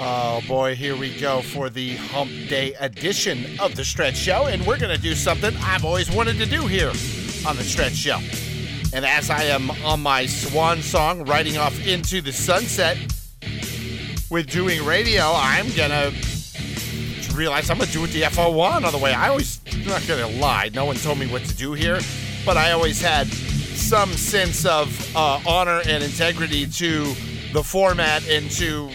Oh boy, here we go for the Hump Day edition of the Stretch Show, and we're going to do something I've always wanted to do here on the Stretch Show. And as I am on my swan song, riding off into the sunset with doing radio, I'm going to realize I'm going to do it the FO1 on the way. I always, I'm not going to lie, no one told me what to do here, but I always had some sense of uh, honor and integrity to the format and to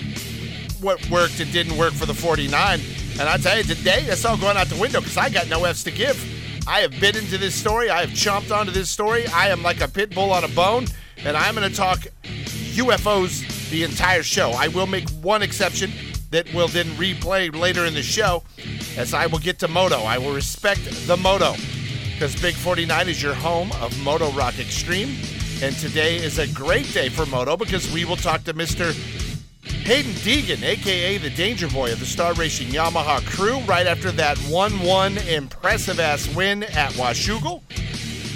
what worked and didn't work for the 49. And I tell you, today that's all going out the window because I got no F's to give. I have bit into this story. I have chomped onto this story. I am like a pit bull on a bone, and I'm going to talk UFOs the entire show. I will make one exception that will then replay later in the show as I will get to Moto. I will respect the Moto because Big 49 is your home of Moto Rock Extreme. And today is a great day for Moto because we will talk to Mr. Hayden Deegan, aka the Danger Boy of the Star Racing Yamaha crew, right after that 1 1 impressive ass win at Washougal.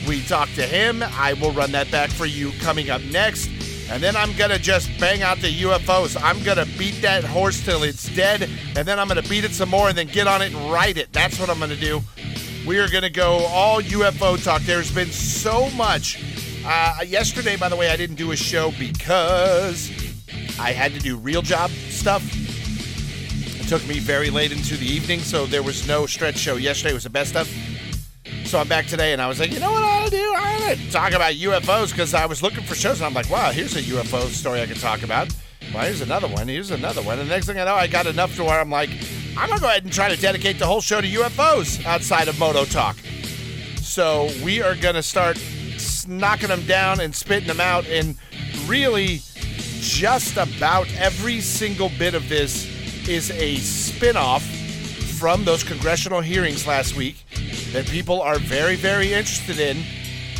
We talked to him. I will run that back for you coming up next. And then I'm going to just bang out the UFOs. I'm going to beat that horse till it's dead. And then I'm going to beat it some more and then get on it and ride it. That's what I'm going to do. We are going to go all UFO talk. There's been so much. Uh, yesterday, by the way, I didn't do a show because I had to do real job stuff. It took me very late into the evening, so there was no stretch show yesterday. It was the best stuff. So I'm back today, and I was like, you know what I ought to do? I ought to talk about UFOs because I was looking for shows, and I'm like, wow, here's a UFO story I can talk about. Well, here's another one. Here's another one. And the next thing I know, I got enough to where I'm like, I'm gonna go ahead and try to dedicate the whole show to UFOs outside of Moto Talk. So we are gonna start knocking them down and spitting them out, and really, just about every single bit of this is a spin-off from those congressional hearings last week that people are very, very interested in.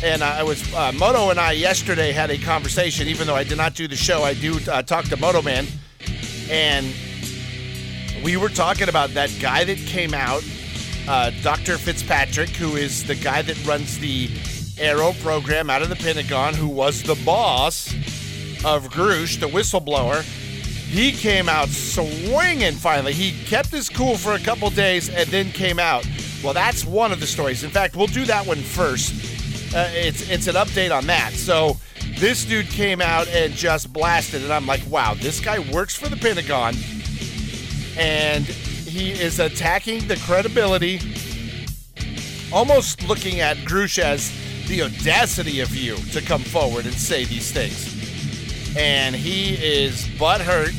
And I was uh, Moto and I yesterday had a conversation. Even though I did not do the show, I do uh, talk to Moto Man, and we were talking about that guy that came out, uh, Dr. Fitzpatrick, who is the guy that runs the AARO program out of the Pentagon, who was the boss of Grusch, the whistleblower. He came out swinging finally. He kept his cool for a couple days and then came out. Well, that's one of the stories. In fact, we'll do that one first. Uh, it's it's an update on that. So this dude came out and just blasted, and I'm like, wow, this guy works for the Pentagon, and he is attacking the credibility, almost looking at Grusch as the audacity of you to come forward and say these things. And he is butthurt,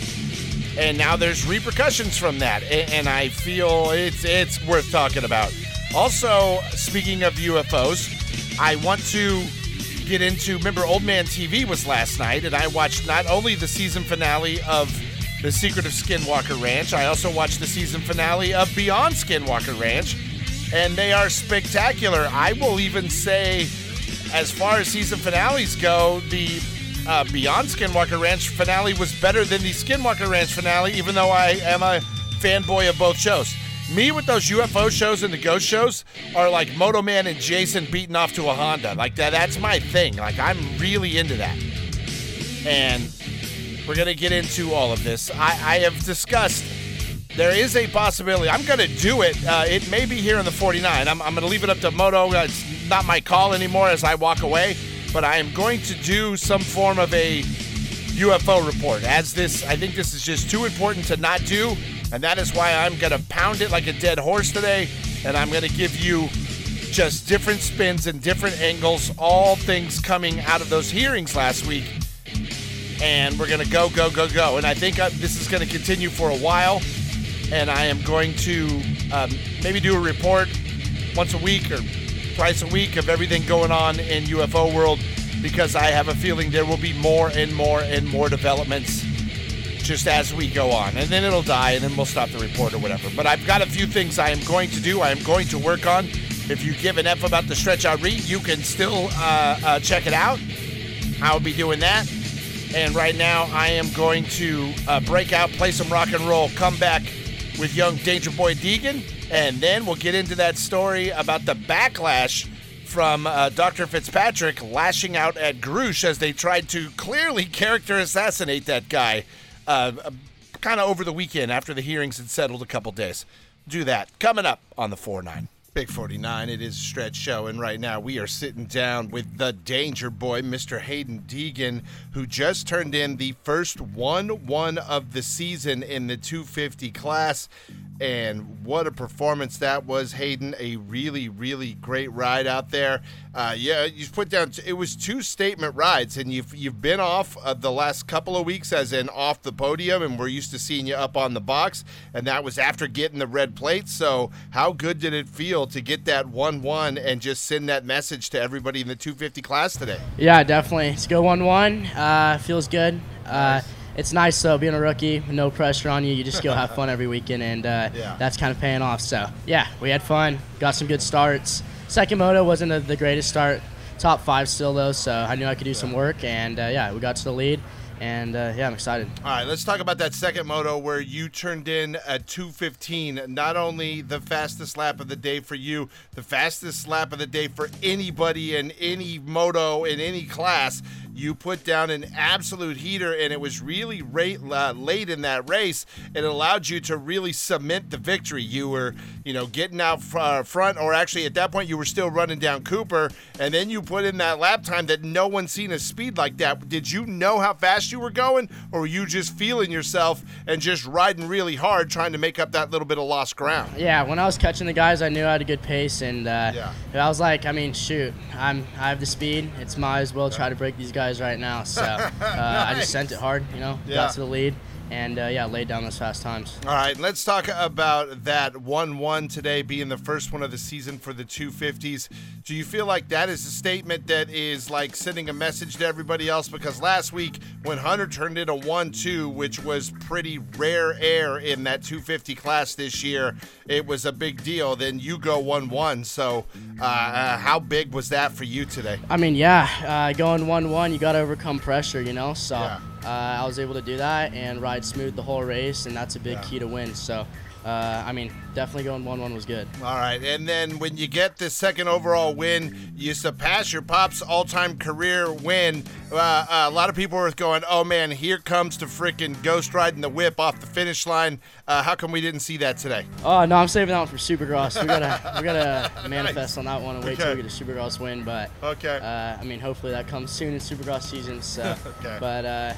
and now there's repercussions from that, and, I feel it's it's worth talking about. Also, speaking of UFOs, I want to get into. Remember, Old Man TV was last night, and I watched not only the season finale of The Secret of Skinwalker Ranch, I also watched the season finale of Beyond Skinwalker Ranch, and they are spectacular. I will even say, as far as season finales go, the uh, Beyond Skinwalker Ranch finale was better than the Skinwalker Ranch finale, even though I am a fanboy of both shows. Me with those UFO shows and the ghost shows are like Moto Man and Jason beating off to a Honda. Like that that's my thing. Like I'm really into that. And we're gonna get into all of this. I, I have discussed there is a possibility. I'm gonna do it. Uh, it may be here in the 49. I'm, I'm gonna leave it up to Moto. It's not my call anymore as I walk away. But I am going to do some form of a UFO report. As this, I think this is just too important to not do. And that is why I'm going to pound it like a dead horse today. And I'm going to give you just different spins and different angles, all things coming out of those hearings last week. And we're going to go, go, go, go. And I think uh, this is going to continue for a while. And I am going to um, maybe do a report once a week or twice a week of everything going on in UFO world because I have a feeling there will be more and more and more developments just as we go on. And then it'll die and then we'll stop the report or whatever. But I've got a few things I am going to do, I am going to work on. If you give an F about the stretch out read, you can still uh, uh, check it out. I'll be doing that. And right now, I am going to uh, break out, play some rock and roll, come back with young Danger Boy Deegan, and then we'll get into that story about the backlash from uh, Dr. Fitzpatrick lashing out at Grusch as they tried to clearly character assassinate that guy. Uh, kind of over the weekend after the hearings had settled a couple days. Do that coming up on the 4 9. Big 49, it is a stretch show, and right now we are sitting down with the Danger Boy, Mr. Hayden Deegan, who just turned in the first 1 1 of the season in the 250 class. And what a performance that was, Hayden. A really, really great ride out there. Uh, yeah, you put down, it was two statement rides, and you've, you've been off uh, the last couple of weeks, as in off the podium, and we're used to seeing you up on the box, and that was after getting the red plate. So, how good did it feel to get that 1 1 and just send that message to everybody in the 250 class today? Yeah, definitely. It's go 1 1. Uh, feels good. Uh, nice it's nice though being a rookie, no pressure on you. You just go have fun every weekend, and uh, yeah. that's kind of paying off. So yeah, we had fun, got some good starts. Second moto wasn't a, the greatest start, top five still though, so I knew I could do yeah. some work, and uh, yeah, we got to the lead. And uh, yeah, I'm excited. All right, let's talk about that second moto where you turned in a 215. Not only the fastest lap of the day for you, the fastest lap of the day for anybody in any moto in any class you put down an absolute heater, and it was really rate, uh, late in that race. It allowed you to really cement the victory. You were, you know, getting out fr- front, or actually at that point you were still running down Cooper, and then you put in that lap time that no one's seen a speed like that. Did you know how fast you were going, or were you just feeling yourself and just riding really hard, trying to make up that little bit of lost ground? Yeah, when I was catching the guys, I knew I had a good pace, and uh, yeah. I was like, I mean, shoot, I'm I have the speed. It's might as well try to break these guys guys right now. So uh, nice. I just sent it hard, you know, yeah. got to the lead and uh, yeah, laid down those fast times. All right, let's talk about that 1 1 today being the first one of the season for the 250s. Do you feel like that is a statement that is like sending a message to everybody else? Because last week, when Hunter turned in a 1 2, which was pretty rare air in that 250 class this year, it was a big deal. Then you go 1 1. So, uh, uh, how big was that for you today? I mean, yeah, uh, going 1 1, you got to overcome pressure, you know? So. Yeah uh, I was able to do that and ride smooth the whole race, and that's a big yeah. key to win. So, uh, I mean, definitely going 1 1 was good. All right. And then when you get the second overall win, you surpass your Pop's all time career win. Uh, uh, a lot of people were going, oh man, here comes the freaking ghost riding the whip off the finish line. Uh, how come we didn't see that today? Oh, no, I'm saving that one for Supercross. We gotta, we gotta manifest nice. on that one and wait okay. till we get a Supercross win. But, okay. Uh, I mean, hopefully that comes soon in Supercross season. So, okay. But, uh,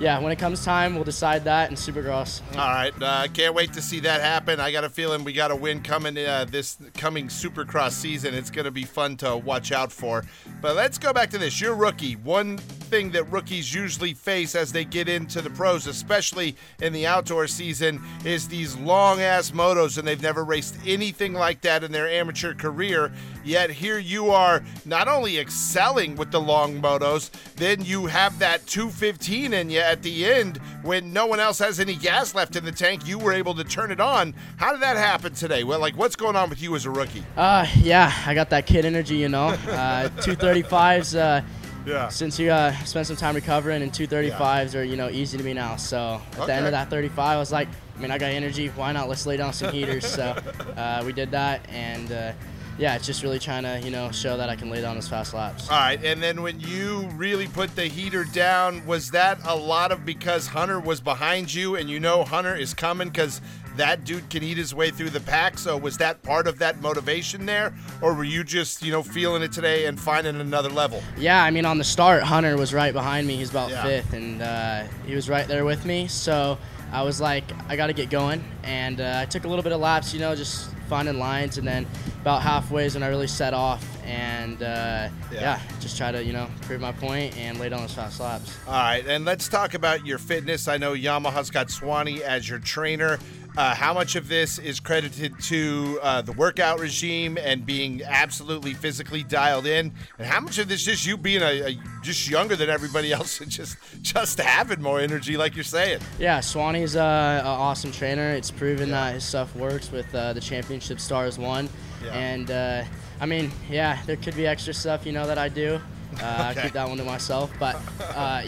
yeah, when it comes time, we'll decide that in Supercross. All right, uh, can't wait to see that happen. I got a feeling we got a win coming uh, this coming Supercross season. It's going to be fun to watch out for. But let's go back to this. You're rookie. One thing that rookies usually face as they get into the pros, especially in the outdoor season, is these long ass motos, and they've never raced anything like that in their amateur career. Yet here you are, not only excelling with the long motos, then you have that 215 in you at the end when no one else has any gas left in the tank. You were able to turn it on. How did that happen today? Well, like, what's going on with you as a rookie? Uh, yeah, I got that kid energy, you know. Uh, 235s. Uh, yeah. Since you uh, spent some time recovering, and 235s yeah. are you know easy to me now. So at okay. the end of that 35, I was like, I mean, I got energy. Why not? Let's lay down some heaters. so uh, we did that, and uh, yeah, it's just really trying to, you know, show that I can lay down those fast laps. All right, and then when you really put the heater down, was that a lot of because Hunter was behind you and you know Hunter is coming because that dude can eat his way through the pack? So was that part of that motivation there, or were you just, you know, feeling it today and finding another level? Yeah, I mean, on the start, Hunter was right behind me. He's about yeah. fifth, and uh, he was right there with me. So I was like, I got to get going, and uh, I took a little bit of laps, you know, just finding lines, and then about halfway is when I really set off, and uh, yeah. yeah. just try to you know prove my point and lay down those fast laps. All right, and let's talk about your fitness. I know Yamaha's got Swanee as your trainer. Uh, how much of this is credited to uh, the workout regime and being absolutely physically dialed in, and how much of this just you being a, a just younger than everybody else and just just having more energy, like you're saying? Yeah, Swanee's uh, an awesome trainer. It's proven yeah. that his stuff works with uh, the championship stars one, yeah. and uh, I mean, yeah, there could be extra stuff you know that I do. Uh, okay. I keep that one to myself, but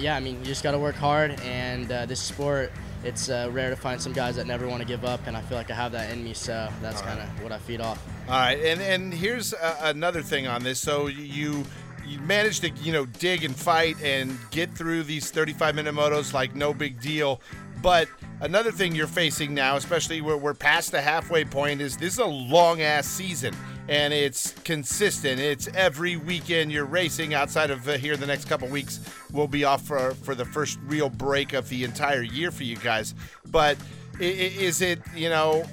yeah, I mean, you just got to work hard, and this sport it's uh, rare to find some guys that never want to give up, and I feel like I have that in me. So that's kind of what I feed off. All right, and and here's uh, another thing on this. So you you managed to you know dig and fight and get through these 35 minute motos like no big deal, but another thing you're facing now, especially where we're past the halfway point, is this is a long ass season and it's consistent. It's every weekend you're racing. Outside of uh, here, the next couple weeks, we'll be off for for the first real break of the entire year for you guys. But is it you know?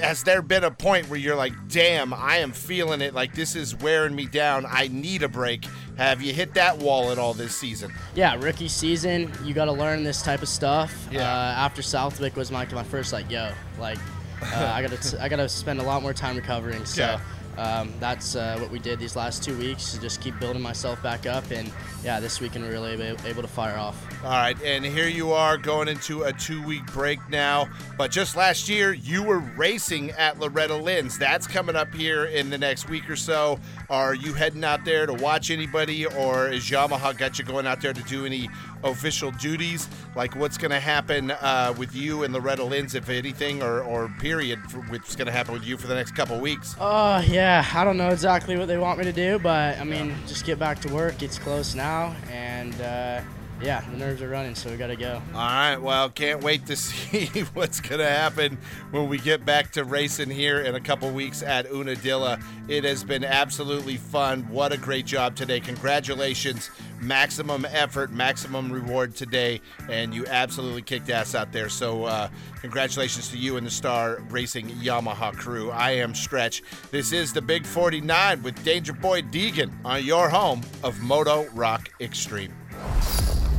Has there been a point where you're like, damn, I am feeling it, like this is wearing me down, I need a break? Have you hit that wall at all this season? Yeah, rookie season, you got to learn this type of stuff. Yeah. Uh, after Southwick was my, my first, like, yo, like, uh, I gotta I gotta spend a lot more time recovering. So yeah um, that's uh, what we did these last two weeks. Just keep building myself back up, and yeah, this weekend really able to fire off. All right, and here you are going into a two-week break now. But just last year, you were racing at Loretta Lynn's. That's coming up here in the next week or so. Are you heading out there to watch anybody, or is Yamaha got you going out there to do any official duties? Like what's going to happen uh, with you and Loretta Lynn's, if anything, or, or period, for what's going to happen with you for the next couple weeks? Oh, uh, yeah. I don't know exactly what they want me to do, but I mean, just get back to work. It's close now, and. Uh, yeah, the nerves are running, so we got to go. All right, well, can't wait to see what's going to happen when we get back to racing here in a couple weeks at Unadilla. It has been absolutely fun. What a great job today. Congratulations. Maximum effort, maximum reward today, and you absolutely kicked ass out there. So, uh, congratulations to you and the Star Racing Yamaha crew. I am Stretch. This is the Big 49 with Danger Boy Deegan on your home of Moto Rock Extreme.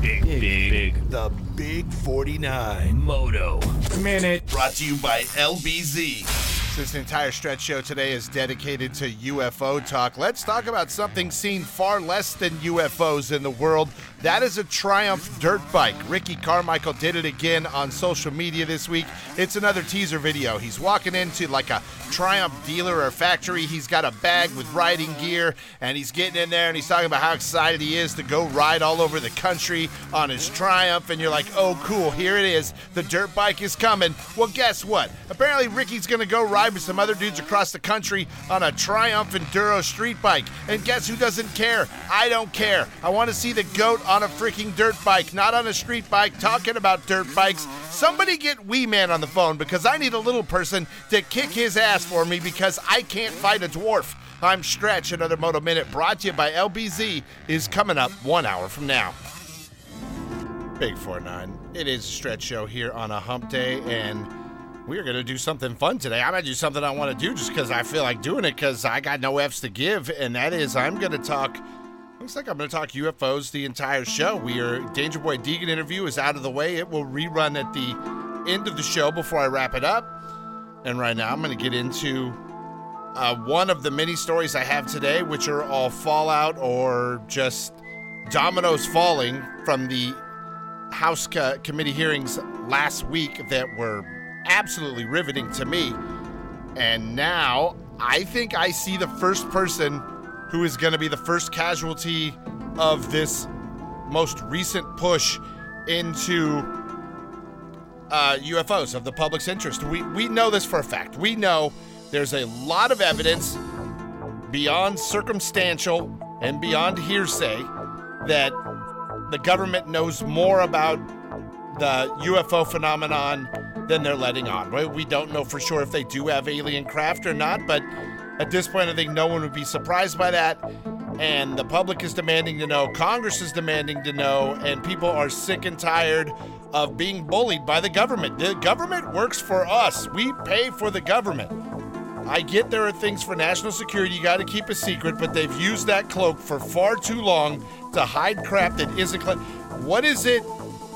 Big, big, big. The Big 49 Moto Minute. Brought to you by LBZ. This entire stretch show today is dedicated to UFO talk. Let's talk about something seen far less than UFOs in the world that is a Triumph dirt bike. Ricky Carmichael did it again on social media this week. It's another teaser video. He's walking into like a Triumph dealer or factory. He's got a bag with riding gear and he's getting in there and he's talking about how excited he is to go ride all over the country on his Triumph. And you're like, oh, cool, here it is. The dirt bike is coming. Well, guess what? Apparently, Ricky's going to go ride with some other dudes across the country on a Triumph Enduro street bike. And guess who doesn't care? I don't care. I want to see the goat on a freaking dirt bike, not on a street bike, talking about dirt bikes. Somebody get Wee Man on the phone because I need a little person to kick his ass for me because I can't fight a dwarf. I'm Stretch. Another Moto Minute brought to you by LBZ is coming up one hour from now. Big 4-9. It is a Stretch Show here on a hump day, and we are going to do something fun today. I'm going to do something I want to do just because I feel like doing it because I got no F's to give, and that is I'm going to talk – Looks like I'm going to talk UFOs the entire show. We are Danger Boy Deegan interview is out of the way. It will rerun at the end of the show before I wrap it up. And right now, I'm going to get into uh, one of the many stories I have today, which are all fallout or just dominoes falling from the House co- committee hearings last week that were absolutely riveting to me. And now I think I see the first person who is going to be the first casualty of this most recent push into uh, UFOs of the public's interest. We we know this for a fact. We know there's a lot of evidence beyond circumstantial and beyond hearsay that the government knows more about the UFO phenomenon than they're letting on. We don't know for sure if they do have alien craft or not, but at this point, I think no one would be surprised by that. And the public is demanding to know, Congress is demanding to know, and people are sick and tired of being bullied by the government. The government works for us, we pay for the government. I get there are things for national security you got to keep a secret, but they've used that cloak for far too long to hide crap that isn't. Cl- what is it?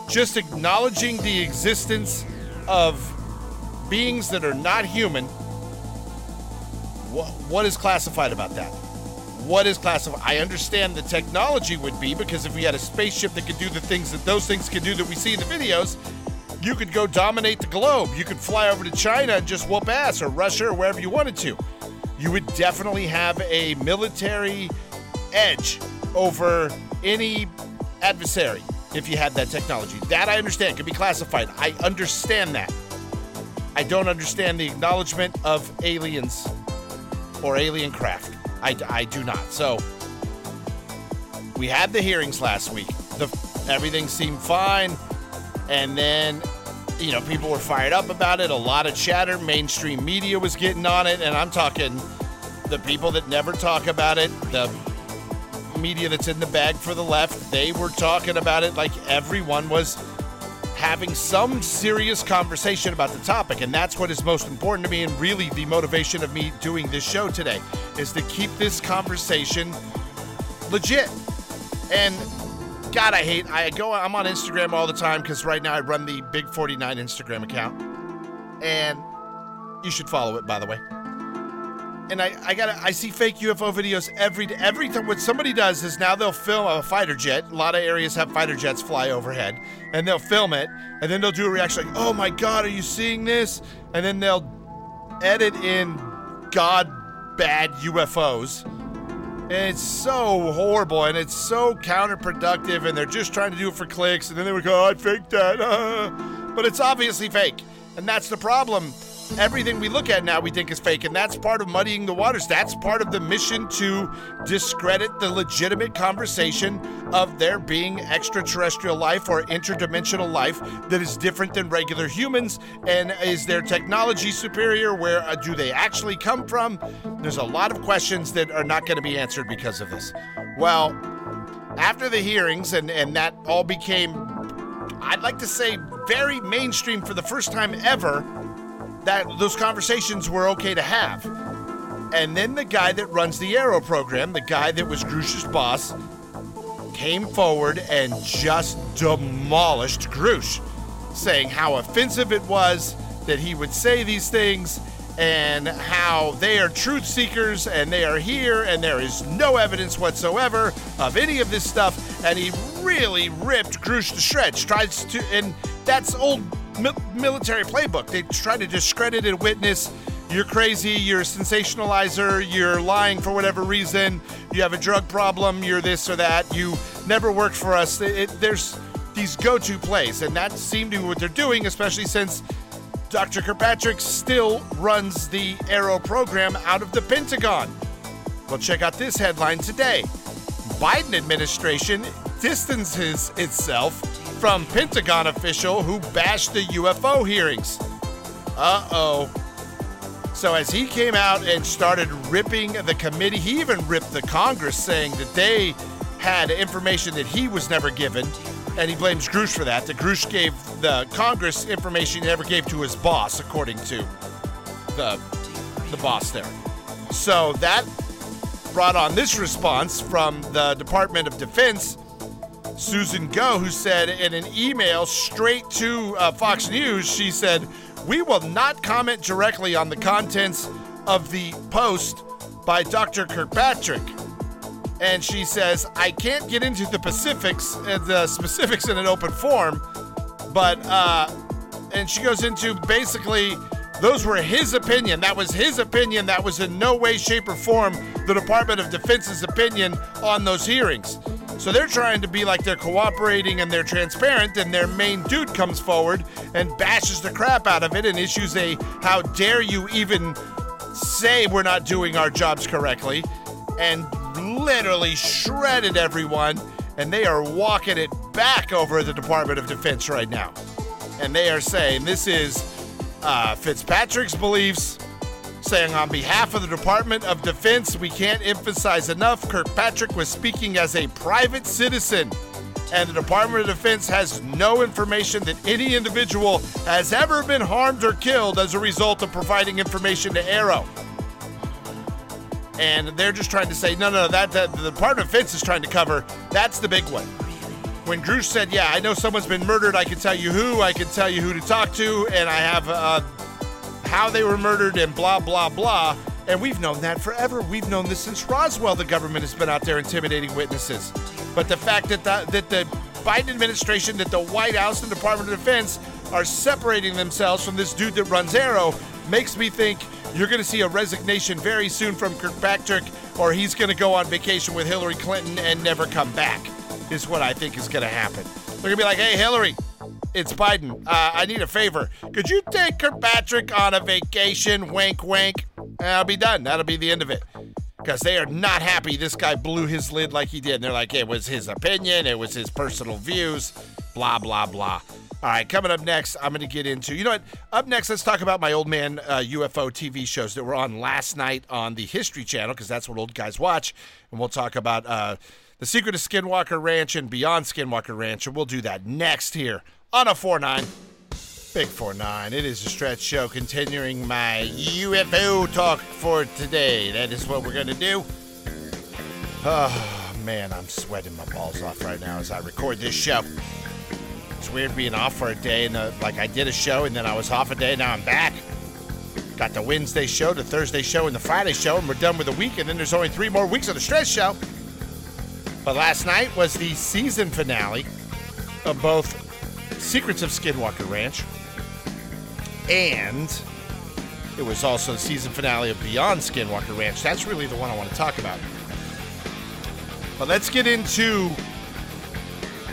Just acknowledging the existence of beings that are not human what, is classified about that? What is classified? I understand the technology would be because if we had a spaceship that could do the things that those things can do that we see in the videos, you could go dominate the globe. You could fly over to China and just whoop ass or Russia or wherever you wanted to. You would definitely have a military edge over any adversary if you had that technology. That I understand could be classified. I understand that. I don't understand the acknowledgement of aliens or alien craft. I, I do not. So we had the hearings last week. The everything seemed fine, and then you know, people were fired up about it. A lot of chatter. Mainstream media was getting on it, and I'm talking the people that never talk about it, the media that's in the bag for the left, they were talking about it like everyone was having some serious conversation about the topic. And that's what is most important to me, and really the motivation of me doing this show today is to keep this conversation legit. And God, I hate. I go. I'm on Instagram all the time because right now I run the Big 49 Instagram account, and you should follow it, by the way and I, I got I see fake UFO videos every day. time. what somebody does is now they'll film a fighter jet. A lot of areas have fighter jets fly overhead, and they'll film it, and then they'll do a reaction like, "Oh my God, are you seeing this?" And then they'll edit in God bad UFOs. And it's so horrible and it's so counterproductive, and they're just trying to do it for clicks, and then they would go, oh, I faked that. But it's obviously fake. And that's the problem everything we look at now we think is fake, and that's part of muddying the waters. That's part of the mission to discredit the legitimate conversation of there being extraterrestrial life or interdimensional life that is different than regular humans. And is their technology superior? Where uh, do they actually come from? There's a lot of questions that are not going to be answered because of this. Well, after the hearings, and, and that all became, I'd like to say, very mainstream for the first time ever that those conversations were okay to have. And then the guy that runs the AARO program, the guy that was Grusch's boss, came forward and just demolished Grusch, saying how offensive it was that he would say these things and how they are truth seekers and they are here and there is no evidence whatsoever of any of this stuff. And he really ripped Grusch to shreds. Tries to, and that's old military playbook. They try to discredit a witness. You're crazy, you're a sensationalizer, you're lying for whatever reason, you have a drug problem, you're this or that, you never worked for us. It, it, there's these go to plays, and that seemed to be what they're doing, especially since Dr. Kirkpatrick still runs the AARO program out of the Pentagon. Well, check out this headline today Biden administration distances itself from Pentagon official who bashed the UFO hearings. Uh oh. So, as he came out and started ripping the committee, he even ripped the Congress, saying that they had information that he was never given. And he blames Grusch for that. That Grusch gave the Congress information he never gave to his boss, according to the, the boss there. So that brought on this response from the Department of Defense Susan Gough, who said in an email straight to uh, Fox News, she said, We will not comment directly on the contents of the post by Dr. Kirkpatrick. And she says, I can't get into the specifics, uh, the specifics in an open forum, but, uh, and she goes into basically, those were his opinion. That was his opinion. That was in no way, shape, or form the Department of Defense's opinion on those hearings. So they're trying to be like they're cooperating and they're transparent, and their main dude comes forward and bashes the crap out of it and issues a how dare you even say we're not doing our jobs correctly, and literally shredded everyone, and they are walking it back over the Department of Defense right now. And they are saying this is uh, Fitzpatrick's beliefs saying on behalf of the Department of Defense, we can't emphasize enough Kirkpatrick was speaking as a private citizen. And the Department of Defense has no information that any individual has ever been harmed or killed as a result of providing information to AARO. And they're just trying to say, no, no, that, that the Department of Defense is trying to cover. That's the big one. When Grusch said, yeah, I know someone's been murdered, I can tell you who, I can tell you who to talk to, and I have uh, how they were murdered and blah, blah, blah. And we've known that forever. We've known this since Roswell. The government has been out there intimidating witnesses. But the fact that the, that the Biden administration, that the White House and Department of Defense are separating themselves from this dude that runs AARO makes me think you're going to see a resignation very soon from Kirkpatrick, or he's going to go on vacation with Hillary Clinton and never come back, is what I think is going to happen. They're going to be like, hey, Hillary, it's Biden. Uh, I need a favor. Could you take Kirkpatrick on a vacation? Wink, wink. And I'll be done. That'll be the end of it. Because they are not happy this guy blew his lid like he did. And they're like, it was his opinion, it was his personal views, blah, blah, blah. All right, coming up next, I'm going to get into. You know what? Up next, let's talk about my old man uh, UFO TV shows that were on last night on the History Channel because that's what old guys watch, and we'll talk about uh, the secret of Skinwalker Ranch and beyond Skinwalker Ranch, and we'll do that next here on a four nine. Big 4 9. It is a stretch show continuing my UFO talk for today. That is what we're going to do. Oh, man, I'm sweating my balls off right now as I record this show. It's weird being off for a day and uh, like I did a show and then I was off a day. Now I'm back. Got the Wednesday show, the Thursday show, and the Friday show, and we're done with the week. And then there's only three more weeks of the stretch show. But last night was the season finale of both Secrets of Skinwalker Ranch and it was also the season finale of Beyond Skinwalker Ranch. That's really the one I want to talk about. But let's get into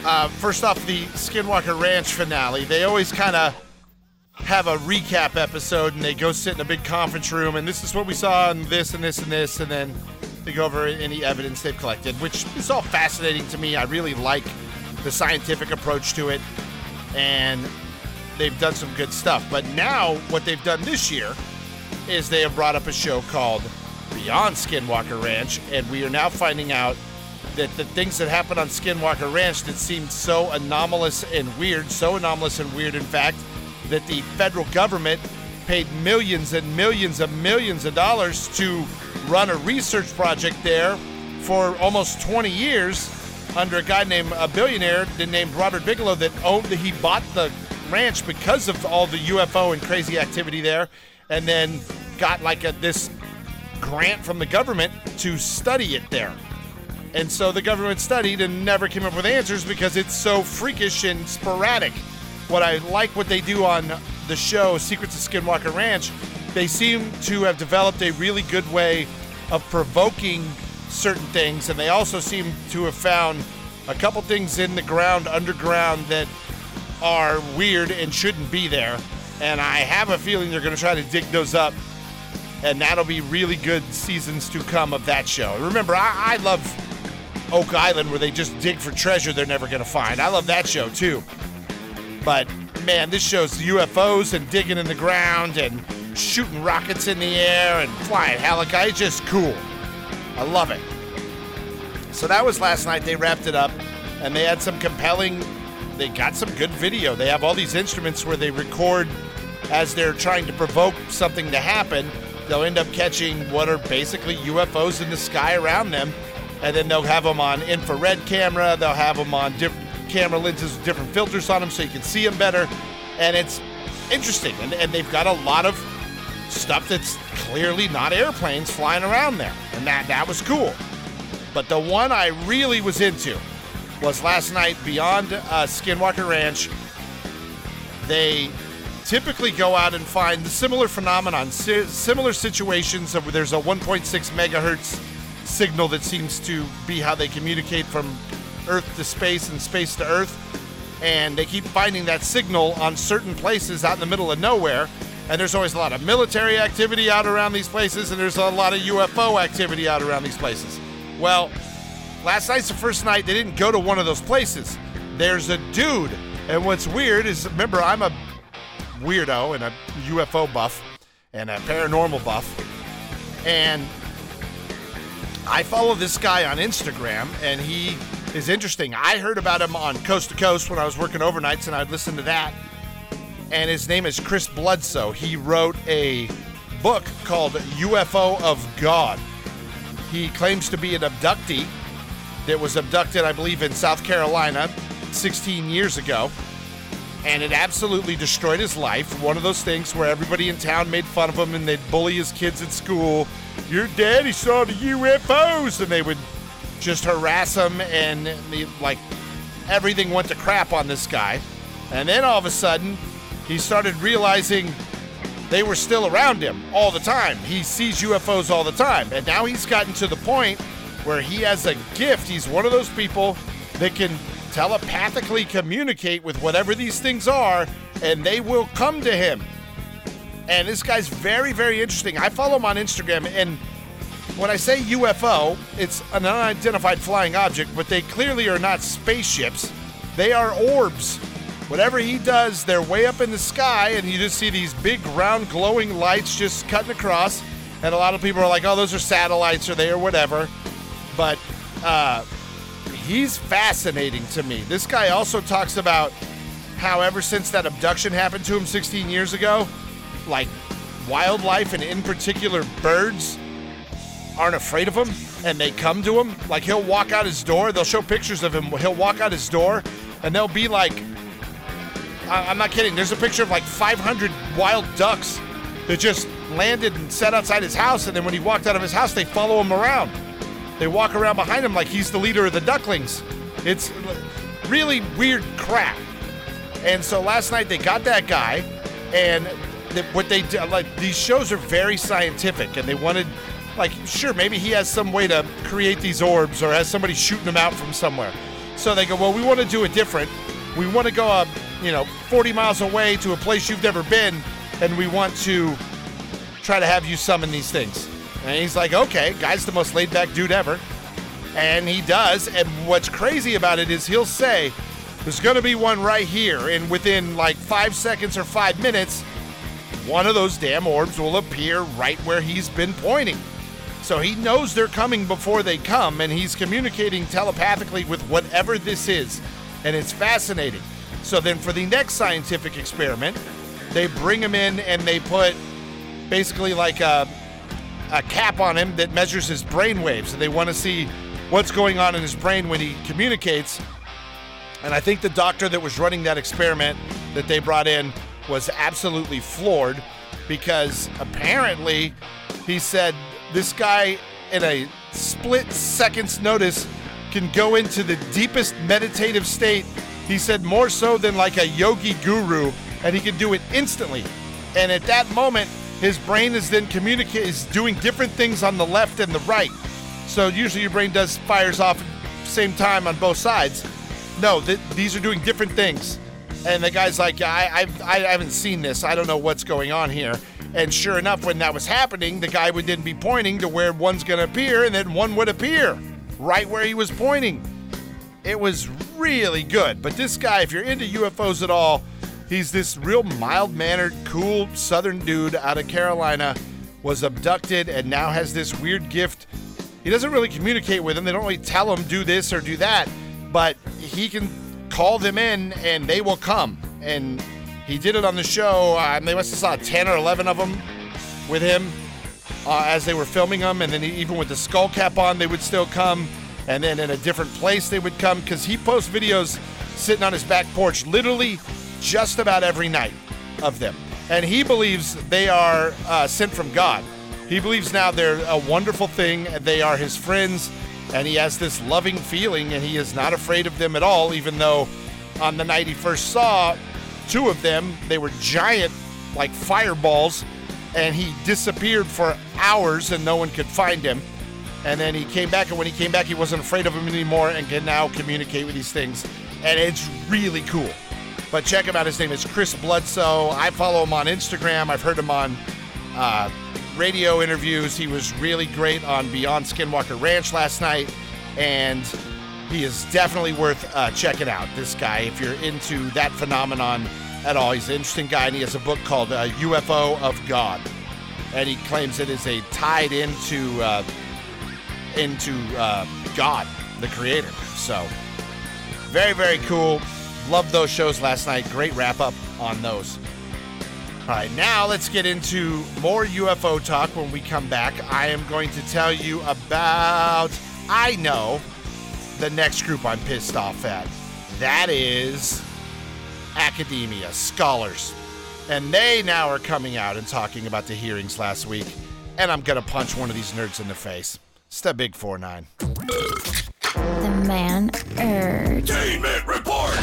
uh, first off the Skinwalker Ranch finale. They always kind of have a recap episode and they go sit in a big conference room and this is what we saw and this and this and this and then they go over any evidence they've collected, which is all fascinating to me. I really like the scientific approach to it and they've done some good stuff. But now, what they've done this year is they have brought up a show called Beyond Skinwalker Ranch, and we are now finding out that the things that happened on Skinwalker Ranch that seemed so anomalous and weird, so anomalous and weird, in fact, that the federal government paid millions and millions and millions of dollars to run a research project there for almost 20 years under a guy named a billionaire named Robert Bigelow that owned that he bought the ranch because of all the UFO and crazy activity there, and then got like a, this grant from the government to study it there. And so the government studied and never came up with answers because it's so freakish and sporadic. What I like what they do on the show Secrets of Skinwalker Ranch, they seem to have developed a really good way of provoking certain things, and they also seem to have found a couple things in the ground underground that are weird and shouldn't be there. And I have a feeling they're going to try to dig those up. And that'll be really good seasons to come of that show. Remember, I, I love Oak Island where they just dig for treasure they're never going to find. I love that show too. But man, this show's UFOs and digging in the ground and shooting rockets in the air and flying helicopters. Just cool. I love it. So that was last night. They wrapped it up and they had some compelling they got some good video. They have all these instruments where they record as they're trying to provoke something to happen. They'll end up catching what are basically UFOs in the sky around them, and then they'll have them on infrared camera. They'll have them on different camera lenses with different filters on them so you can see them better. And it's interesting. And, and they've got a lot of stuff that's clearly not airplanes flying around there. And that, that was cool. But the one I really was into was last night beyond uh, Skinwalker Ranch. They typically go out and find similar phenomenon, si- similar situations of there's a 1.6 megahertz signal that seems to be how they communicate from Earth to space and space to Earth. And they keep finding that signal on certain places out in the middle of nowhere. And there's always a lot of military activity out around these places, and there's a lot of UFO activity out around these places. Well, Last night's the first night they didn't go to one of those places. There's a dude. And what's weird is, remember, I'm a weirdo and a UFO buff and a paranormal buff. And I follow this guy on Instagram, and he is interesting. I heard about him on Coast to Coast when I was working overnights, and I'd listen to that. And his name is Chris Bledsoe. He wrote a book called UFO of God. He claims to be an abductee that was abducted, I believe, in South Carolina 16 years ago. And it absolutely destroyed his life. One of those things where everybody in town made fun of him and they'd bully his kids at school. Your daddy saw the UFOs. And they would just harass him and like everything went to crap on this guy. And then all of a sudden, he started realizing they were still around him all the time. He sees UFOs all the time. And now he's gotten to the point where he has a gift. He's one of those people that can telepathically communicate with whatever these things are, and they will come to him. And this guy's very, very interesting. I follow him on Instagram, and when I say UFO, it's an unidentified flying object, but they clearly are not spaceships. They are orbs whatever he does, they're way up in the sky, and you just see these big, round, glowing lights just cutting across. And a lot of people are like, oh, those are satellites or they or whatever. But uh, he's fascinating to me. This guy also talks about how ever since that abduction happened to him 16 years ago, like wildlife and in particular birds aren't afraid of him and they come to him. Like he'll walk out his door, they'll show pictures of him. He'll walk out his door and they'll be like, I'm not kidding. There's a picture of like 500 wild ducks that just landed and sat outside his house. And then when he walked out of his house, they follow him around. They walk around behind him like he's the leader of the ducklings. It's really weird crap. And so last night they got that guy, and what they did, like these shows are very scientific, and they wanted, like, sure, maybe he has some way to create these orbs or has somebody shooting them out from somewhere. So they go, well, we want to do it different. We want to go up, you know, 40 miles away to a place you've never been, and we want to try to have you summon these things. And he's like, okay, guy's the most laid back dude ever. And he does. And what's crazy about it is he'll say, there's going to be one right here. And within like five seconds or five minutes, one of those damn orbs will appear right where he's been pointing. So he knows they're coming before they come, and he's communicating telepathically with whatever this is. And it's fascinating. So then for the next scientific experiment, they bring him in and they put basically like a, a cap on him that measures his brain waves. And they want to see what's going on in his brain when he communicates. And I think the doctor that was running that experiment that they brought in was absolutely floored because apparently he said this guy in a split second's notice can go into the deepest meditative state. He said more so than like a yogi guru, and he can do it instantly. And at that moment, his brain is then communicating, is doing different things on the left and the right. So usually your brain does fires off same time on both sides. No, th- these are doing different things. And the guy's like, I, I've, I haven't seen this. I don't know what's going on here. And sure enough, when that was happening, the guy would then be pointing to where one's going to appear, and then one would appear right where he was pointing. It was really good. But this guy, if you're into UFOs at all, he's this real mild mannered, cool southern dude out of Carolina, was abducted and now has this weird gift. He doesn't really communicate with them. They don't really tell him do this or do that, but he can call them in and they will come. And he did it on the show. Uh, they must have saw 10 or 11 of them with him uh, as they were filming them. And then he, even with the skull cap on, they would still come. And then in a different place, they would come because he posts videos sitting on his back porch literally just about every night of them. And he believes they are uh, sent from God. He believes now they're a wonderful thing. They are his friends and he has this loving feeling and he is not afraid of them at all even though on the night he first saw two of them they were giant like fireballs and he disappeared for hours and no one could find him and then he came back and when he came back he wasn't afraid of them anymore and can now communicate with these things. And it's really cool. But check him out. His name is chris bledsoe. I follow him on instagram. I've heard him on uh, radio interviews. He was really great on Beyond Skinwalker Ranch last night, and he is definitely worth uh, checking out. This guy, if you're into that phenomenon at all, he's an interesting guy, and he has a book called uh, UFO of God, and he claims it is a tied into uh, into uh, God, the Creator. So, very very cool. Loved those shows last night. Great wrap up on those. All right, now let's get into more UFO talk when we come back. I am going to tell you about, I know, the next group I'm pissed off at. That is academia, scholars. And they now are coming out and talking about the hearings last week. And I'm going to punch one of these nerds in the face. It's the Big 4 9. The man urge. Report!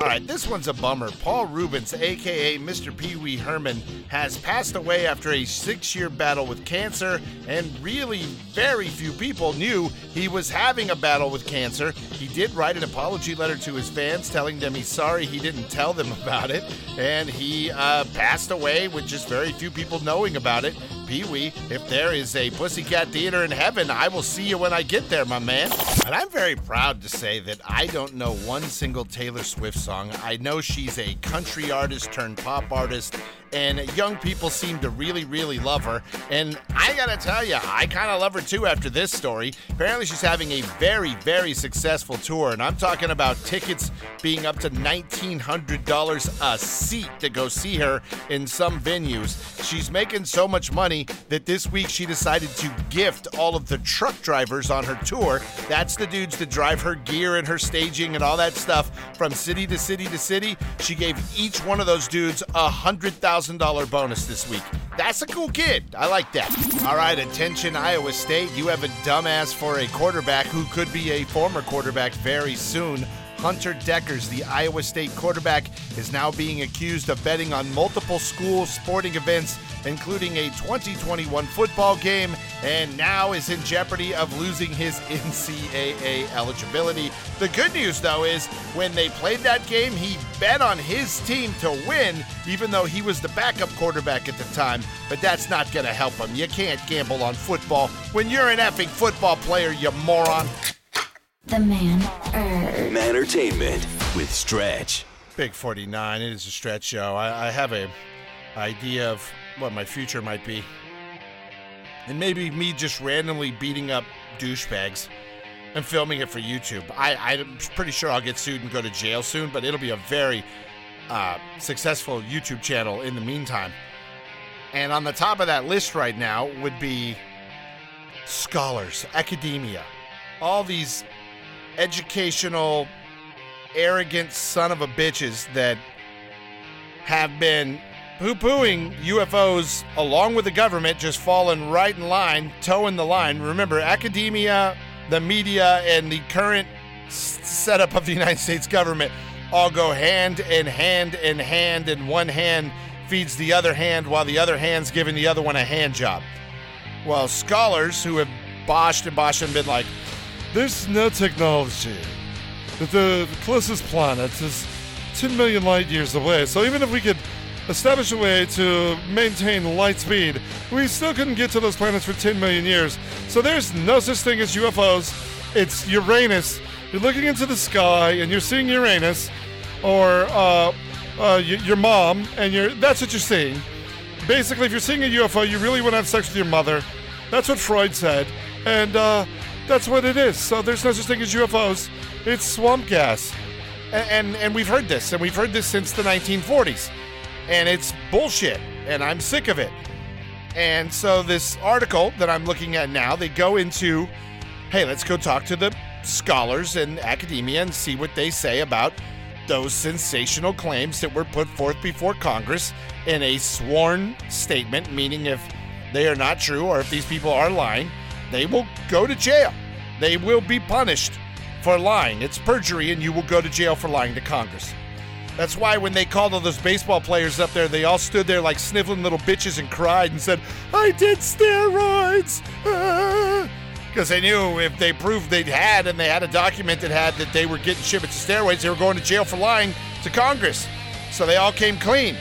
All right, this one's a bummer. Paul Reubens, aka Mr. Pee Wee Herman, has passed away after a six year battle with cancer, and really very few people knew he was having a battle with cancer. He did write an apology letter to his fans telling them he's sorry he didn't tell them about it, and he uh, passed away with just very few people knowing about it. Pee Wee. If there is a Pussycat Theater in heaven, I will see you when I get there, my man. And I'm very proud to say that I don't know one single Taylor Swift song. I know she's a country artist turned pop artist, and young people seem to really, really love her. And I gotta tell you, I kind of love her too after this story. Apparently, she's having a very, very successful tour, and I'm talking about tickets being up to $1,900 a seat to go see her in some venues. She's making so much money that this week she decided to gift all of the truck drivers on her tour. That's the dudes that drive her gear and her staging and all that stuff from city to city to city. She gave each one of those dudes a hundred thousand dollar bonus this week. That's a cool kid. I like that. All right, attention, Iowa State. You have a dumbass for a quarterback who could be a former quarterback very soon. Hunter Dekkers, the Iowa State quarterback, is now being accused of betting on multiple school sporting events, including a 2021 football game, and now is in jeopardy of losing his NCAA eligibility. The good news, though, is when they played that game, he bet on his team to win, even though he was the backup quarterback at the time. But that's not going to help him. You can't gamble on football when you're an effing football player, you moron. The Man Urge. Entertainment with Stretch. Big 49. It is a stretch show. I, I have a idea of what my future might be. And maybe me just randomly beating up douchebags and filming it for YouTube. I, I'm pretty sure I'll get sued and go to jail soon, but it'll be a very uh, successful YouTube channel in the meantime. And on the top of that list right now would be scholars, academia, all these educational, arrogant son of a bitches that have been poo pooing UFOs along with the government, just falling right in line, toeing the line. Remember, academia, the media, and the current setup of the United States government all go hand in hand in hand, and one hand feeds the other hand while the other hand's giving the other one a hand job. Well, scholars who have boshed and boshed and been like, there's no technology. The, the closest planet is 10 million light years away. So even if we could establish a way to maintain light speed, we still couldn't get to those planets for 10 million years. So there's no such thing as UFOs. It's Uranus. You're looking into the sky and you're seeing Uranus, or uh, uh, your mom, and you're that's what you're seeing. Basically, if you're seeing a UFO, you really want to have sex with your mother. That's what Freud said, and uh, that's what it is. So there's no such thing as UFOs. It's swamp gas, and, and and we've heard this, and we've heard this since the 1940s, and it's bullshit, and I'm sick of it. And so this article that I'm looking at now, they go into, hey, let's go talk to the scholars and academia and see what they say about those sensational claims that were put forth before Congress in a sworn statement, meaning if they are not true or if these people are lying, they will go to jail. They will be punished for lying. It's perjury, and you will go to jail for lying to Congress. That's why when they called all those baseball players up there, they all stood there like sniveling little bitches and cried and said, I did steroids. Ah. Because they knew if they proved they had and they had a document that had that they were getting shipments of steroids, they were going to jail for lying to Congress. So they all came clean.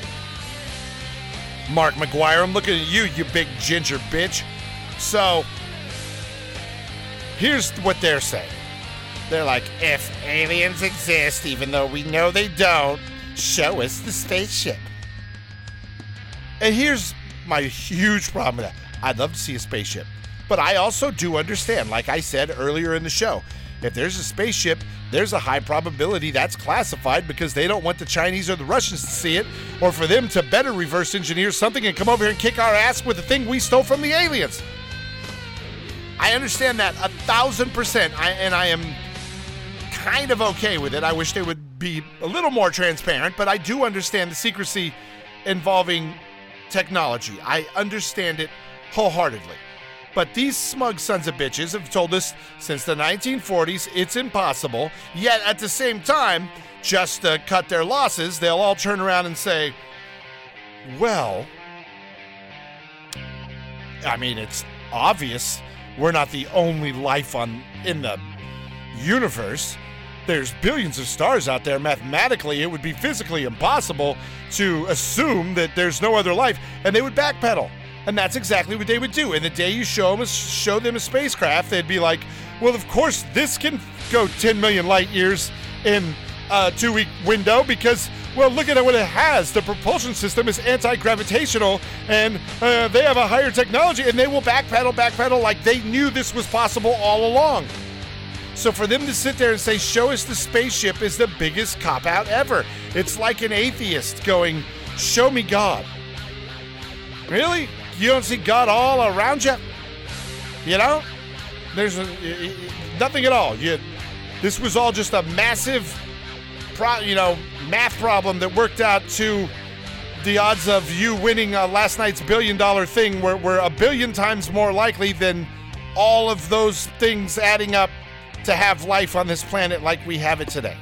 Mark McGwire, I'm looking at you, you big ginger bitch. So here's what they're saying. They're like, if aliens exist, even though we know they don't, show us the spaceship. And here's my huge problem with that. I'd love to see a spaceship. But I also do understand, like I said earlier in the show, if there's a spaceship, there's a high probability that's classified because they don't want the Chinese or the Russians to see it, or for them to better reverse engineer something and come over here and kick our ass with the thing we stole from the aliens. I understand that a thousand percent, I, and I am kind of okay with it. I wish they would be a little more transparent, but I do understand the secrecy involving technology. I understand it wholeheartedly. But these smug sons of bitches have told us since the 1940s it's impossible, yet at the same time, just to cut their losses, they'll all turn around and say, well, I mean, it's obvious we're not the only life on in the universe. There's billions of stars out there. Mathematically, it would be physically impossible to assume that there's no other life, and they would backpedal. And that's exactly what they would do. And the day you show them a, show them a spacecraft, they'd be like, "Well, of course this can go 10 million light years in a two-week window because." Well, look at what it has. The propulsion system is anti gravitational, and uh, they have a higher technology, and they will backpedal, backpedal like they knew this was possible all along. So for them to sit there and say, show us the spaceship is the biggest cop out ever. It's like an atheist going, show me God. Really? You don't see God all around you? You know? There's a, nothing at all. You, this was all just a massive, pro, you know, math problem that worked out to the odds of you winning uh, last night's billion dollar thing were, were a billion times more likely than all of those things adding up to have life on this planet like we have it today.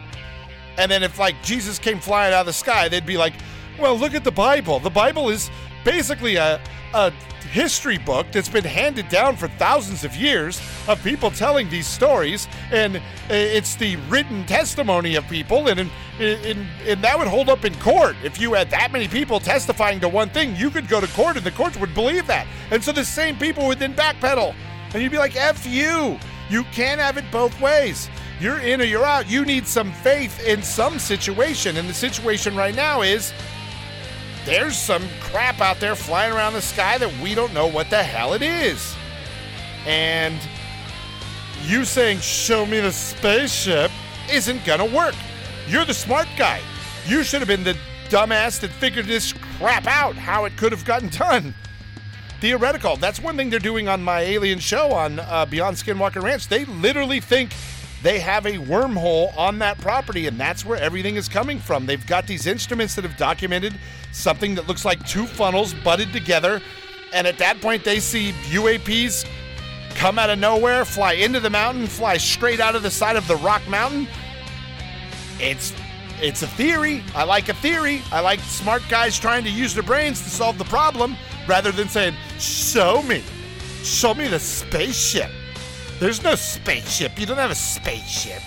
And then if like Jesus came flying out of the sky, they'd be like, well, look at the Bible. The Bible is basically a, a history book that's been handed down for thousands of years of people telling these stories, and it's the written testimony of people, and, and, and, and that would hold up in court. If you had that many people testifying to one thing, you could go to court, and the courts would believe that. And so the same people would then backpedal, and you'd be like, F you. You can't have it both ways. You're in or you're out. You need some faith in some situation, and the situation right now is there's some crap out there flying around the sky that we don't know what the hell it is. And you saying, show me the spaceship, isn't gonna work. You're the smart guy. You should have been the dumbass that figured this crap out, how it could have gotten done. Theoretical. That's one thing they're doing on my alien show on uh, Beyond Skinwalker Ranch. They literally think they have a wormhole on that property, and that's where everything is coming from. They've got these instruments that have documented something that looks like two funnels butted together, and at that point, they see UAPs come out of nowhere, fly into the mountain, fly straight out of the side of the rock mountain. It's it's a theory. I like a theory. I like smart guys trying to use their brains to solve the problem rather than saying, "Show me. Show me the spaceship." There's no spaceship. You don't have a spaceship.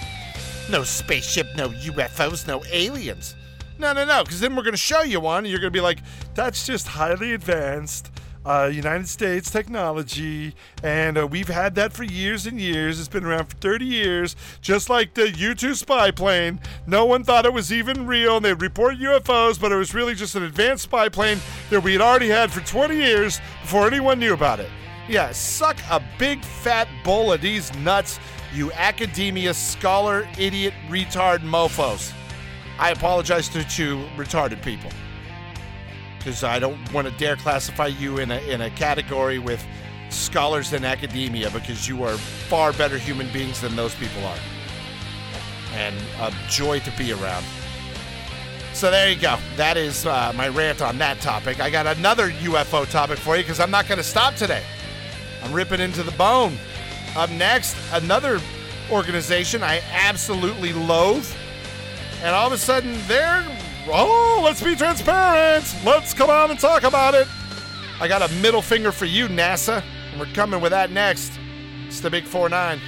No spaceship, no UFOs, no aliens. No, no, no, because then we're going to show you one, and you're going to be like, that's just highly advanced uh, United States technology, and uh, we've had that for years and years. It's been around for 30 years, just like the U 2 spy plane. No one thought it was even real, and they'd report UFOs, but it was really just an advanced spy plane that we had already had for 20 years before anyone knew about it. Yeah, suck a big fat bowl of these nuts, you academia scholar, idiot, retard mofos. I apologize to you retarded people. Because I don't want to dare classify you in a, in a category with scholars in academia because you are far better human beings than those people are. And a joy to be around. So there you go. That is uh, my rant on that topic. I got another UFO topic for you because I'm not going to stop today. I'm ripping into the bone. Up next, another organization I absolutely loathe. And all of a sudden, they're, oh, let's be transparent. Let's come on and talk about it. I got a middle finger for you, NASA. And we're coming with that next. It's the Big 4 9.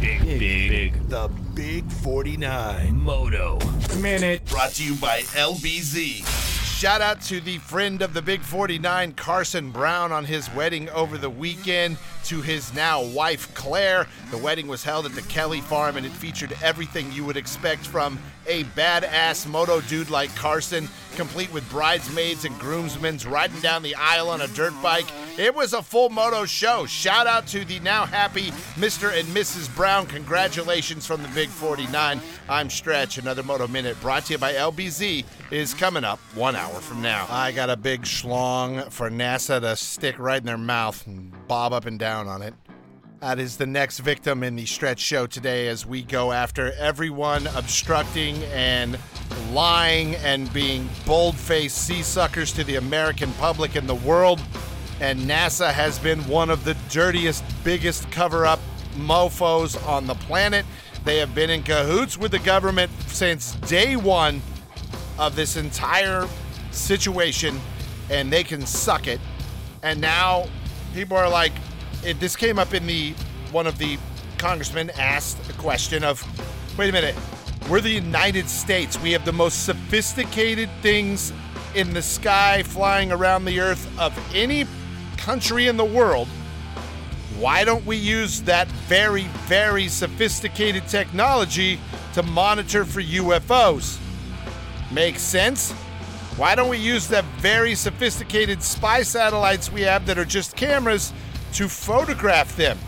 Big, big, big. The Big 49 Moto Minute. Brought to you by LBZ. Shout out to the friend of the Big 49, Carson Brown, on his wedding over the weekend. To his now wife, Claire. The wedding was held at the Kelly farm and it featured everything you would expect from a badass moto dude like Carson, complete with bridesmaids and groomsmen riding down the aisle on a dirt bike. It was a full moto show. Shout out to the now happy Mr. and Mrs. Brown. Congratulations from the Big 49. I'm Stretch. Another Moto Minute brought to you by LBZ is coming up one hour from now. I got a big schlong for NASA to stick right in their mouth and bob up and down on it. That is the next victim in the stretch show today as we go after everyone obstructing and lying and being bold faced sea suckers to the American public and the world. And NASA has been one of the dirtiest, biggest cover up mofos on the planet. They have been in cahoots with the government since day one of this entire situation, and they can suck it. And now people are like, it, this came up in the one of the congressmen asked a question of, wait a minute, we're the United States. We have the most sophisticated things in the sky flying around the earth of any country in the world, why don't we use that very, very sophisticated technology to monitor for UFOs? Makes sense? Why don't we use the very sophisticated spy satellites we have that are just cameras to photograph them?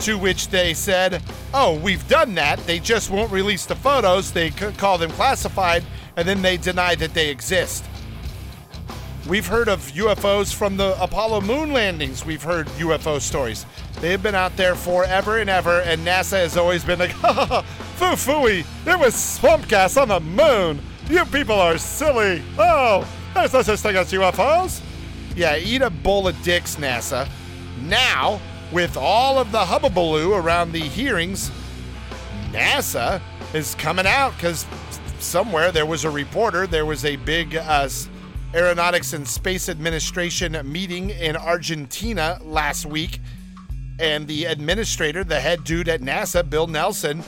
To which they said, Oh, we've done that. They just won't release the photos. They call them classified, and then they deny that they exist. We've heard of UFOs from the Apollo moon landings. We've heard UFO stories. They've been out there forever and ever, and NASA has always been like, ha ha ha, foo fooey, it was swamp gas on the moon. You people are silly. Oh, there's no such thing as UFOs. Yeah, eat a bowl of dicks, NASA. Now, with all of the hubbubaloo around the hearings, NASA is coming out because somewhere there was a reporter, there was a big uh, Aeronautics and Space Administration meeting in Argentina last week. And the administrator, the head dude at NASA, Bill Nelson,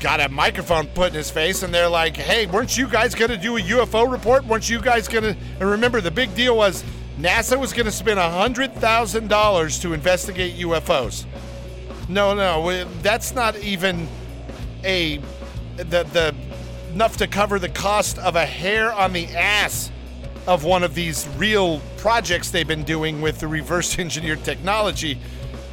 got a microphone put in his face, and they're like, hey, weren't you guys going to do a UFO report? Weren't you guys going to. And remember, the big deal was NASA was going to spend $100,000 to investigate UFOs. No, no, that's not even a. The, the enough to cover the cost of a hair on the ass of one of these real projects they've been doing with the reverse engineered technology.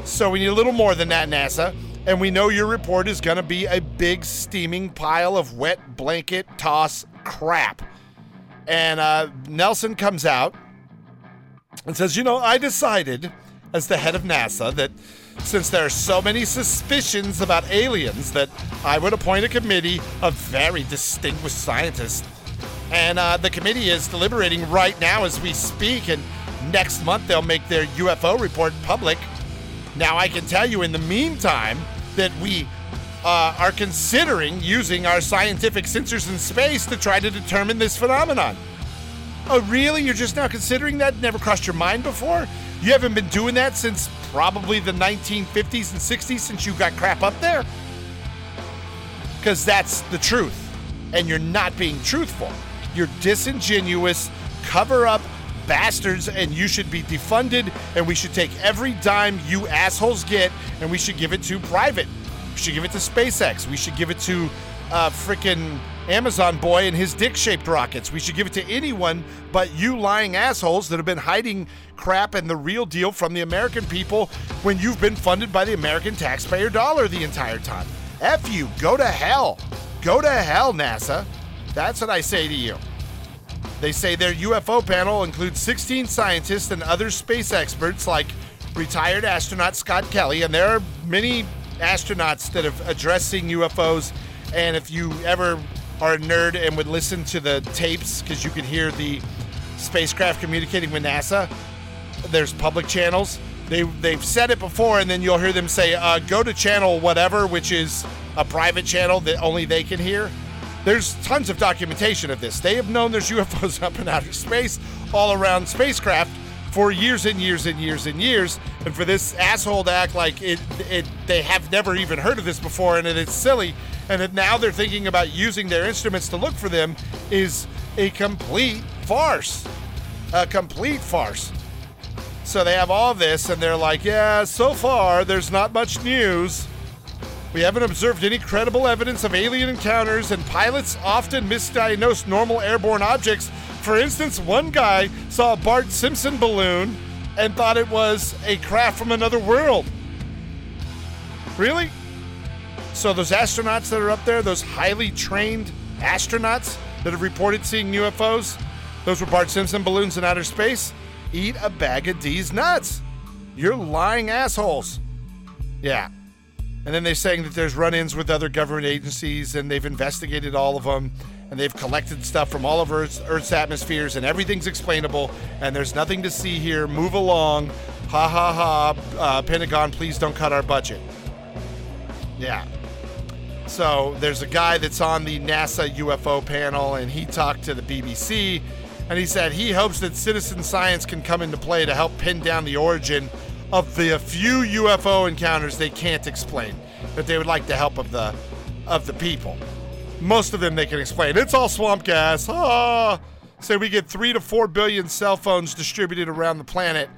So we need a little more than that, NASA. And we know your report is going to be a big steaming pile of wet blanket toss crap. And uh, Nelson comes out and says, You know, I decided as the head of NASA that since there are so many suspicions about aliens, that I would appoint a committee of very distinguished scientists and uh, the committee is deliberating right now as we speak. And next month, they'll make their UFO report public. Now, I can tell you in the meantime that we uh, are considering using our scientific sensors in space to try to determine this phenomenon. Oh, really? You're just now considering that? Never crossed your mind before? You haven't been doing that since probably the 1950s and 60s since you got crap up there? Because that's the truth. And you're not being truthful. You're disingenuous, cover up bastards, and you should be defunded. And we should take every dime you assholes get and we should give it to private. We should give it to SpaceX. We should give it to uh, frickin' Amazon boy and his dick shaped rockets. We should give it to anyone but you lying assholes that have been hiding crap and the real deal from the American people when you've been funded by the American taxpayer dollar the entire time. F you. Go to hell. Go to hell, NASA. That's what I say to you. They say their UFO panel includes 16 scientists and other space experts like retired astronaut Scott Kelly, and there are many astronauts that have addressing UFOs. And if you ever are a nerd and would listen to the tapes, because you could hear the spacecraft communicating with NASA, there's public channels. They, they've said it before, and then you'll hear them say, uh, go to channel whatever, which is a private channel that only they can hear. There's tons of documentation of this. They have known there's UFOs up in outer space all around spacecraft for years and years and years and years. And for this asshole to act like it, it they have never even heard of this before and it's silly, and that now they're thinking about using their instruments to look for them is a complete farce. A complete farce. So they have all this, and they're like, yeah, so far there's not much news. We haven't observed any credible evidence of alien encounters, and pilots often misdiagnose normal airborne objects. For instance, one guy saw a Bart Simpson balloon and thought it was a craft from another world. Really? So, those astronauts that are up there, those highly trained astronauts that have reported seeing UFOs, those were Bart Simpson balloons in outer space? Eat a bag of D's nuts. You're lying assholes. Yeah, and then they're saying that there's run ins with other government agencies and they've investigated all of them and they've collected stuff from all of Earth's, Earth's atmospheres and everything's explainable and there's nothing to see here. Move along. Ha ha ha. Uh, Pentagon, please don't cut our budget. Yeah. So there's a guy that's on the NASA UFO panel and he talked to the BBC and he said he hopes that citizen science can come into play to help pin down the origin of the few UFO encounters they can't explain, that they would like the help of the of the people. Most of them they can explain. It's all swamp gas. Ah. Say we get three to four billion cell phones distributed around the planet.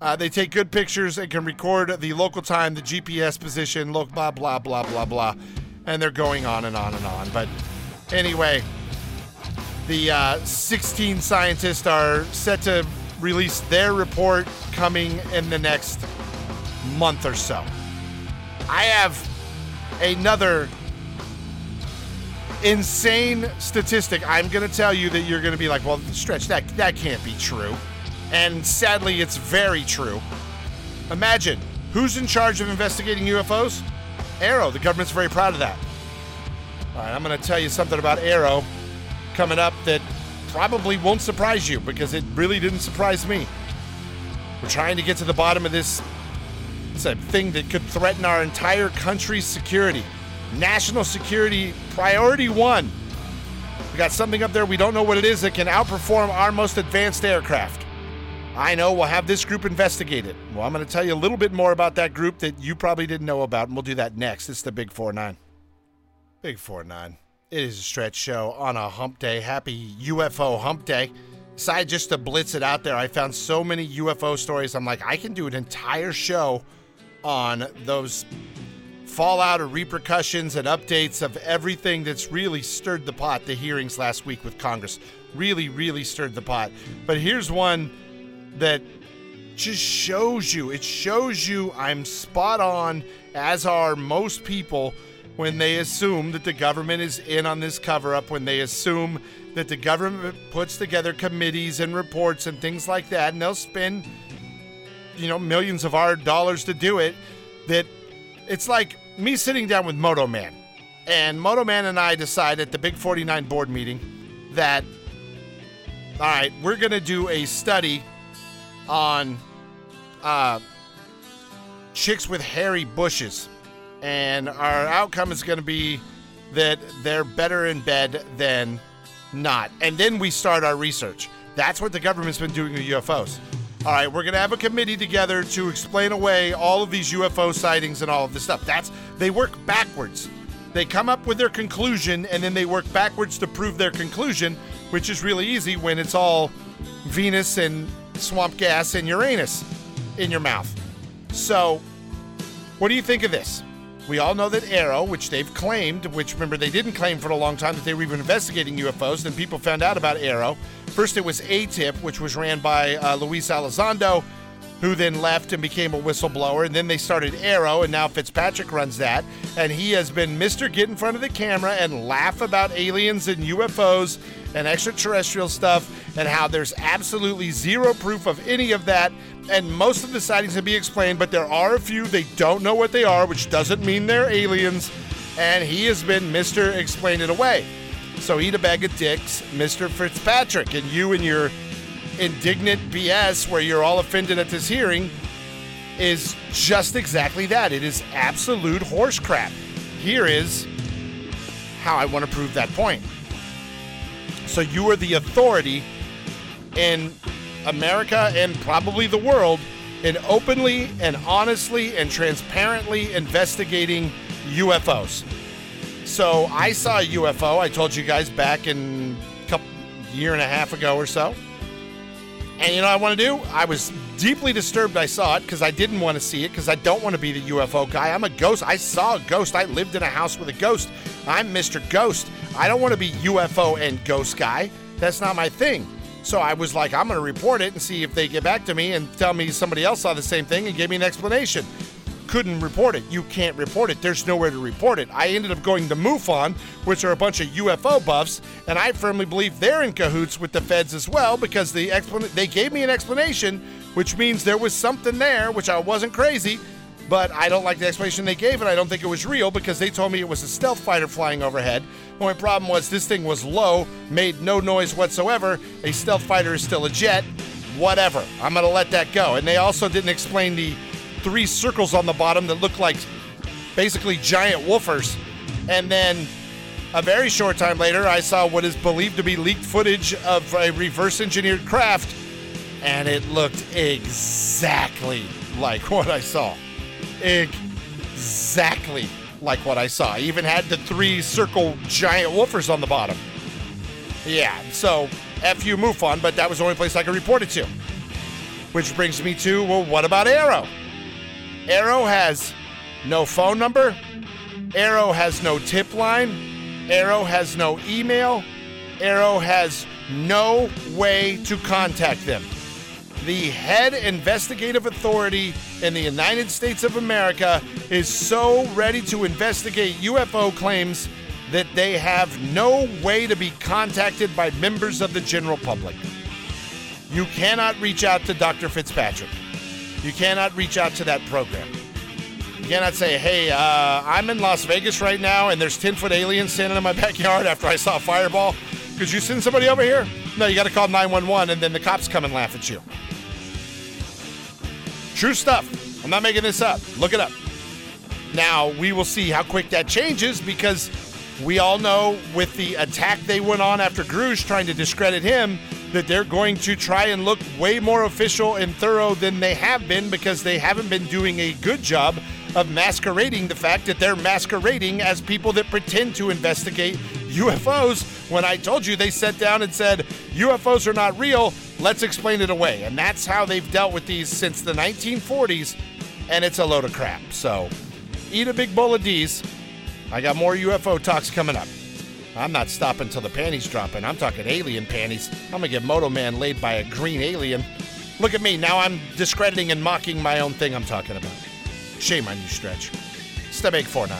Uh, they take good pictures and can record the local time, the GPS position, look, blah, blah, blah, blah, blah. And they're going on and on and on. But anyway, the uh, 16 scientists are set to release their report coming in the next month or so. I have another insane statistic. I'm going to tell you that you're going to be like, well, stretch, that, that can't be true. And sadly, it's very true. Imagine who's in charge of investigating UFOs? AARO. The government's very proud of that. All right, I'm going to tell you something about AARO coming up that probably won't surprise you because it really didn't surprise me. We're trying to get to the bottom of this it's a thing that could threaten our entire country's security. National security priority one. We got something up there we don't know what it is that can outperform our most advanced aircraft. I know we'll have this group investigate it. Well, I'm going to tell you a little bit more about that group that you probably didn't know about, and we'll do that next. It's the Big 4 9. Big 4 9. It is a stretch show on a hump day. Happy UFO hump day. Decided just to blitz it out there. I found so many UFO stories. I'm like, I can do an entire show on those fallout or repercussions and updates of everything that's really stirred the pot. The hearings last week with Congress really, really stirred the pot. But here's one that just shows you, it shows you I'm spot on, as are most people when they assume that the government is in on this cover up, when they assume that the government puts together committees and reports and things like that, and they'll spend you know, millions of our dollars to do it, that it's like me sitting down with Moto Man. And Moto Man and I decide at the Big 49 board meeting that, all right, we're going to do a study on uh, chicks with hairy bushes. And our outcome is going to be that they're better in bed than not. And then we start our research. That's what the government's been doing with UFOs. All right, we're going to have a committee together to explain away all of these UFO sightings and all of this stuff. That's they work backwards. They come up with their conclusion and then they work backwards to prove their conclusion, which is really easy when it's all Venus and swamp gas and Uranus in your mouth. So, what do you think of this? We all know that AARO, which they've claimed, which remember they didn't claim for a long time that they were even investigating UFOs, then people found out about AARO. First, it was AATIP, which was ran by uh, Luis Elizondo, who then left and became a whistleblower. And then they started AARO, and now Fitzpatrick runs that. And he has been Mr. Get in front of the camera and laugh about aliens and UFOs and extraterrestrial stuff and how there's absolutely zero proof of any of that. And most of the sightings can be explained, but there are a few they don't know what they are, which doesn't mean they're aliens. And he has been Mr. Explain It Away. So eat a bag of dicks, Mr. Fitzpatrick, and you and your indignant BS where you're all offended at this hearing is just exactly that. It is absolute horse crap. Here is how I want to prove that point. So you are the authority in America and probably the world in openly and honestly and transparently investigating UFOs. So I saw a UFO. I told you guys back in a couple year and a half ago or so. And you know what I want to do? I was deeply disturbed I saw it because I didn't want to see it because I don't want to be the UFO guy. I'm a ghost. I saw a ghost. I lived in a house with a ghost. I'm Mr. Ghost. I don't want to be UFO and ghost guy. That's not my thing. So I was like, I'm going to report it and see if they get back to me and tell me somebody else saw the same thing and gave me an explanation couldn't report it. You can't report it. There's nowhere to report it. I ended up going to MUFON, which are a bunch of UFO buffs, and I firmly believe they're in cahoots with the feds as well because the explan- they gave me an explanation, which means there was something there, which I wasn't crazy, but I don't like the explanation they gave, and I don't think it was real because they told me it was a stealth fighter flying overhead. Only problem was this thing was low, made no noise whatsoever. A stealth fighter is still a jet. Whatever. I'm going to let that go. And they also didn't explain the three circles on the bottom that look like basically giant woofers. And then a very short time later, I saw what is believed to be leaked footage of a reverse engineered craft, and it looked exactly like what I saw. Exactly like what I saw. I even had the three circle giant woofers on the bottom. Yeah, so F you MUFON, but that was the only place I could report it to. Which brings me to, well, what about AARO? AARO has no phone number, AARO has no tip line, AARO has no email, AARO has no way to contact them. The head investigative authority in the United States of America is so ready to investigate UFO claims that they have no way to be contacted by members of the general public. You cannot reach out to Dr. Fitzpatrick. You cannot reach out to that program. You cannot say, hey, uh, I'm in Las Vegas right now and there's 10 foot aliens standing in my backyard after I saw a fireball. Could you send somebody over here? No, you got to call 911 and then the cops come and laugh at you. True stuff. I'm not making this up. Look it up. Now, we will see how quick that changes because we all know with the attack they went on after Grusch trying to discredit him that they're going to try and look way more official and thorough than they have been because they haven't been doing a good job of masquerading the fact that they're masquerading as people that pretend to investigate UFOs when I told you they sat down and said UFOs are not real, let's explain it away. And that's how they've dealt with these since the 1940s, and it's a load of crap. So eat a big bowl of D's. I got more UFO talks coming up. I'm not stopping till the panties dropping. I'm talking alien panties. I'm gonna get Moto Man laid by a green alien. Look at me. Now I'm discrediting and mocking my own thing I'm talking about. Shame on you, Stretch. Step 849.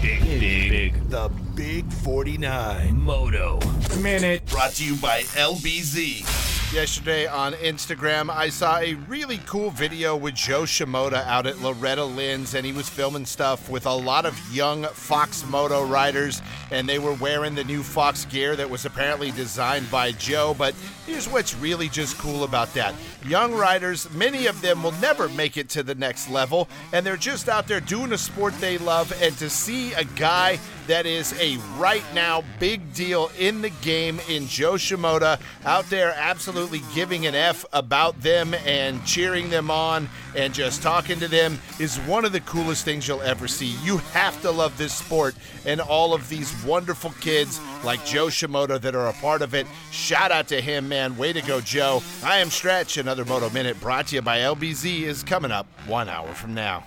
Big, big, big. The Big 49 Moto Minute. Brought to you by LBZ. Yesterday on Instagram, I saw a really cool video with Jo Shimoda out at Loretta Lynn's, and he was filming stuff with a lot of young Fox Moto riders, and they were wearing the new Fox gear that was apparently designed by Jo. But here's what's really just cool about that young riders, many of them will never make it to the next level, and they're just out there doing a sport they love, and to see a guy that is a right now big deal in the game in Jo Shimoda out there absolutely giving an F about them and cheering them on and just talking to them is one of the coolest things you'll ever see. You have to love this sport and all of these wonderful kids like Jo Shimoda that are a part of it. Shout out to him, man. Way to go, Jo. I am Stretch. Another Moto Minute brought to you by LBZ is coming up one hour from now.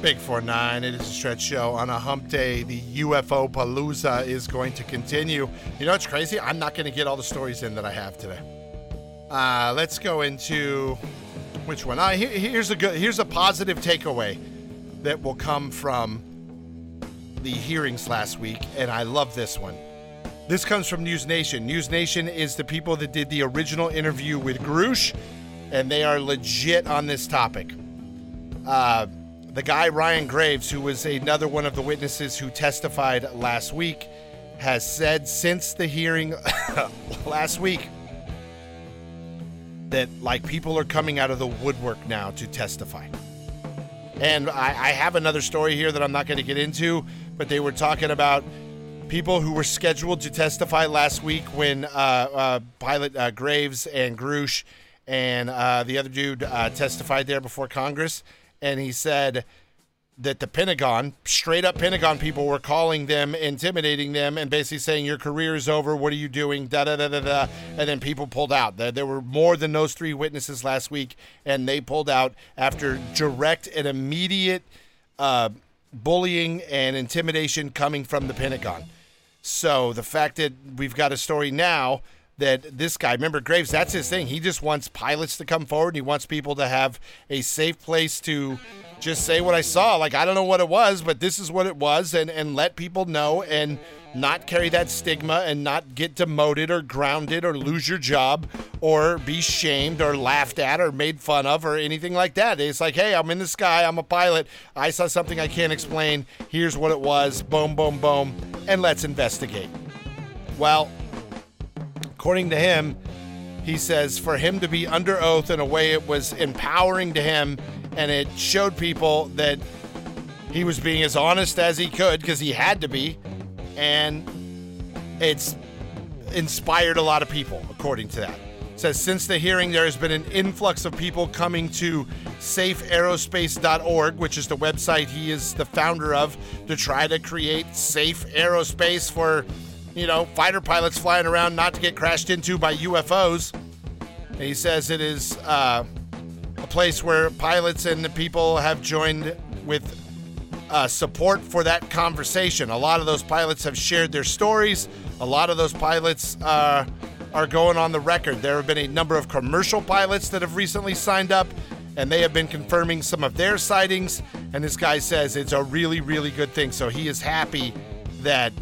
Big 4-9, it is a stretch show. On a hump day, the UFO Palooza is going to continue. You know what's crazy? I'm not going to get all the stories in that I have today. Uh, let's go into which one? Uh, here, here's a good, here's a positive takeaway that will come from the hearings last week, and I love this one. This comes from News Nation. News Nation is the people that did the original interview with Grusch, and they are legit on this topic. Uh, the guy, Ryan Graves, who was another one of the witnesses who testified last week, has said since the hearing last week that like people are coming out of the woodwork now to testify. And I, I have another story here that I'm not going to get into, but they were talking about people who were scheduled to testify last week when uh, uh, Pilot uh, Graves and Grusch and uh, the other dude uh, testified there before Congress and he said that the Pentagon, straight up Pentagon people, were calling them, intimidating them, and basically saying, Your career is over. What are you doing? Da da da da da. And then people pulled out. There were more than those three witnesses last week, and they pulled out after direct and immediate uh, bullying and intimidation coming from the Pentagon. So the fact that we've got a story now that this guy, remember Graves, that's his thing. He just wants pilots to come forward. And he wants people to have a safe place to just say what I saw. Like, I don't know what it was, but this is what it was, and, and let people know and not carry that stigma and not get demoted or grounded or lose your job or be shamed or laughed at or made fun of or anything like that. It's like, hey, I'm in the sky, I'm a pilot, I saw something I can't explain, here's what it was, boom, boom, boom, and let's investigate. Well, according to him, he says for him to be under oath in a way it was empowering to him and it showed people that he was being as honest as he could because he had to be and it's inspired a lot of people according to that. It says since the hearing there has been an influx of people coming to safeaerospace.org which is the website he is the founder of to try to create safe aerospace for you know, fighter pilots flying around not to get crashed into by UFOs. He says it is uh, a place where pilots and the people have joined with uh, support for that conversation. A lot of those pilots have shared their stories. A lot of those pilots uh, are going on the record. There have been a number of commercial pilots that have recently signed up, and they have been confirming some of their sightings. And this guy says it's a really, really good thing. So he is happy that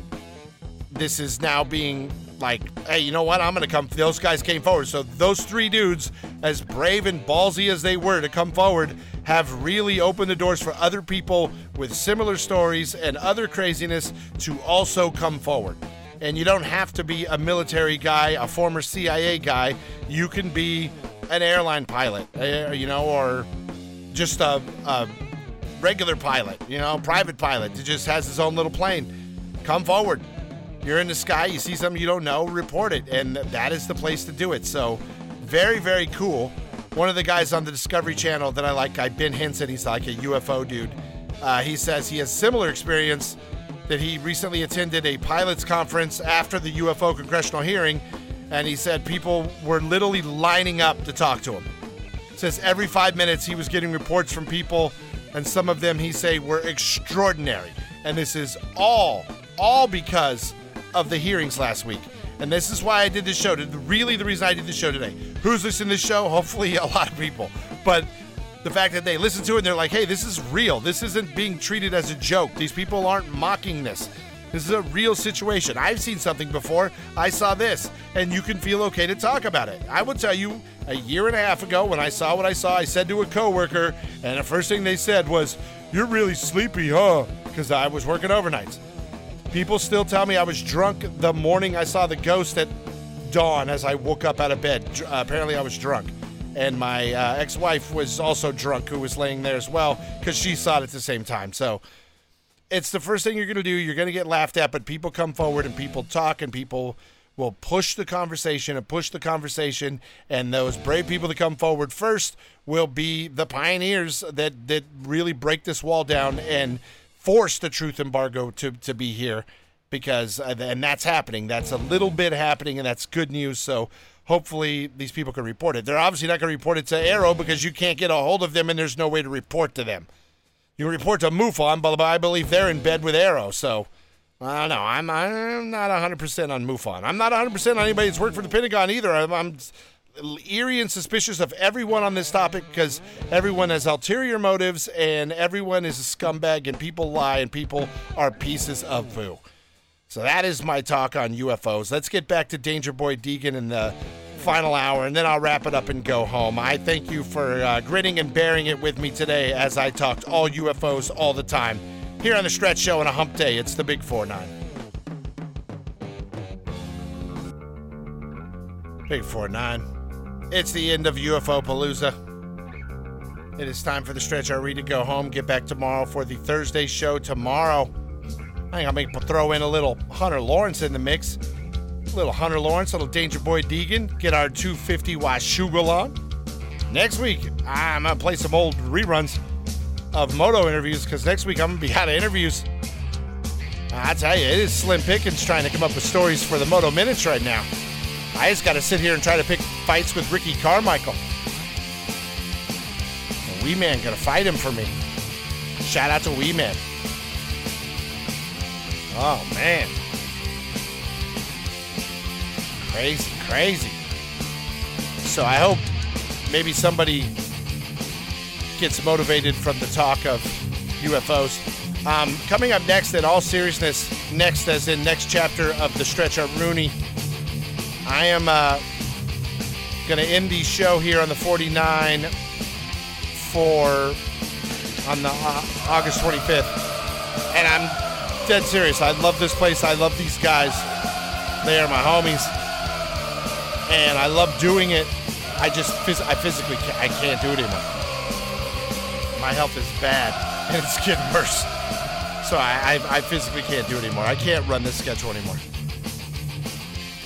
this is now being like, hey, you know what? I'm going to come. Those guys came forward. So those three dudes, as brave and ballsy as they were to come forward, have really opened the doors for other people with similar stories and other craziness to also come forward. And you don't have to be a military guy, a former CIA guy. You can be an airline pilot, uh, you know, or just a, a regular pilot, you know, private pilot that just has his own little plane. Come forward you're in the sky, you see something you don't know, report it. And that is the place to do it. So, very, very cool. One of the guys on the Discovery Channel that I like, guy Ben Hansen, he's like a UFO dude. Uh, he says he has similar experience that he recently attended a pilots conference after the UFO congressional hearing, and he said people were literally lining up to talk to him. Says every five minutes he was getting reports from people, and some of them he say were extraordinary. And this is all, all because of the hearings last week. And this is why I did this show. Really, the reason I did this show today. Who's listening to this show? Hopefully, a lot of people. But the fact that they listen to it and they're like, hey, this is real. This isn't being treated as a joke. These people aren't mocking this. This is a real situation. I've seen something before. I saw this, and you can feel okay to talk about it. I will tell you, a year and a half ago, when I saw what I saw, I said to a coworker, and the first thing they said was, "You're really sleepy, huh?" Because I was working overnights. People still tell me I was drunk the morning I saw the ghost at dawn as I woke up out of bed. Uh, apparently, I was drunk. And my uh, ex wife was also drunk, who was laying there as well, because she saw it at the same time. So it's the first thing you're going to do. You're going to get laughed at, but people come forward and people talk and people will push the conversation and push the conversation. And those brave people that come forward first will be the pioneers that, that really break this wall down and force the truth embargo to, to be here because uh, and that's happening. That's a little bit happening and that's good news. So hopefully these people can report it. They're obviously not going to report it to AARO because you can't get a hold of them and there's no way to report to them. You report to MUFON but i believe they're in bed with AARO. so i don't know. I'm, I'm not 100% on MUFON. I'm not 100% on anybody that's worked for the pentagon either. I'm, I'm eerie and suspicious of everyone on this topic because everyone has ulterior motives and everyone is a scumbag and people lie and people are pieces of poo. So that is my talk on UFOs. Let's get back to Danger Boy Deegan in the final hour and then I'll wrap it up and go home. I thank you for uh, grinning and bearing it with me today as I talked all UFOs all the time. Here on the Stretch Show on a hump day, it's the Big 4 9. Big 4 9. It's the end of UFO Palooza. It is time for the stretch RE to go home. Get back tomorrow for the Thursday show tomorrow. I think make to throw in a little Hunter Lawrence in the mix. A little Hunter Lawrence, a little Danger Boy Deegan. Get our 250 Washougal on. Next week, I'm gonna play some old reruns of moto interviews because next week I'm gonna be out of interviews. I tell you, it is slim pickings trying to come up with stories for the Moto Minutes right now. I just got to sit here and try to pick fights with Ricky Carmichael. And Wee Man gonna fight him for me. Shout out to Wee Man. Oh man. Crazy, crazy. So I hope maybe somebody gets motivated from the talk of UFOs. Um, coming up next, in all seriousness, next as in next chapter of the Stretch Art Rooney I am uh, going to end the show here on the 49 for on the uh, August 25th, and I'm dead serious. I love this place. I love these guys. They are my homies, and I love doing it. I just I physically can't, I can't do it anymore. My health is bad, and it's getting worse. So I, I, I physically can't do it anymore. I can't run this schedule anymore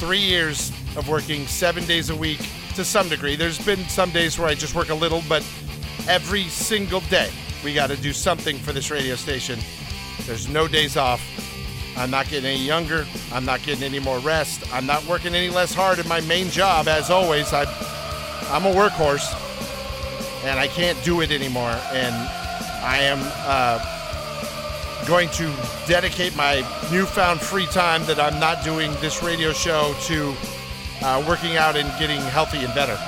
three years of working seven days a week to some degree. There's been some days where I just work a little, but every single day we got to do something for this radio station. There's no days off. I'm not getting any younger. I'm not getting any more rest. I'm not working any less hard in my main job. As always, I, I'm a workhorse, and I can't do it anymore. And I am uh, going to dedicate my newfound free time that I'm not doing this radio show to uh, working out and getting healthy and better.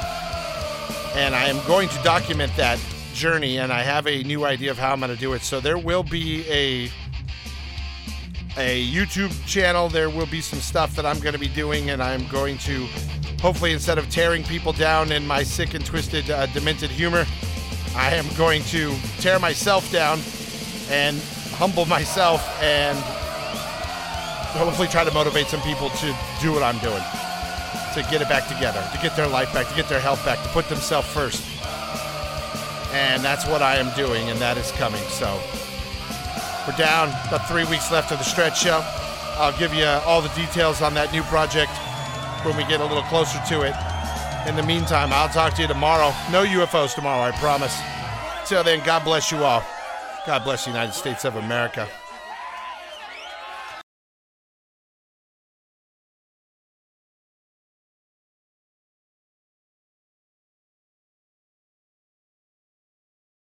And I am going to document that journey, and I have a new idea of how I'm going to do it. So there will be a a YouTube channel. There will be some stuff that I'm going to be doing, and I'm going to hopefully instead of tearing people down in my sick and twisted, uh, demented humor, I am going to tear myself down and humble myself and hopefully try to motivate some people to do what I'm doing, to get it back together, to get their life back, to get their health back, to put themselves first. And that's what I am doing, and that is coming. So we're down about three weeks left of the stretch show. I'll give you all the details on that new project when we get a little closer to it. In the meantime, I'll talk to you tomorrow. No UFOs tomorrow, I promise. Till then, God bless you all. God bless the United States of America.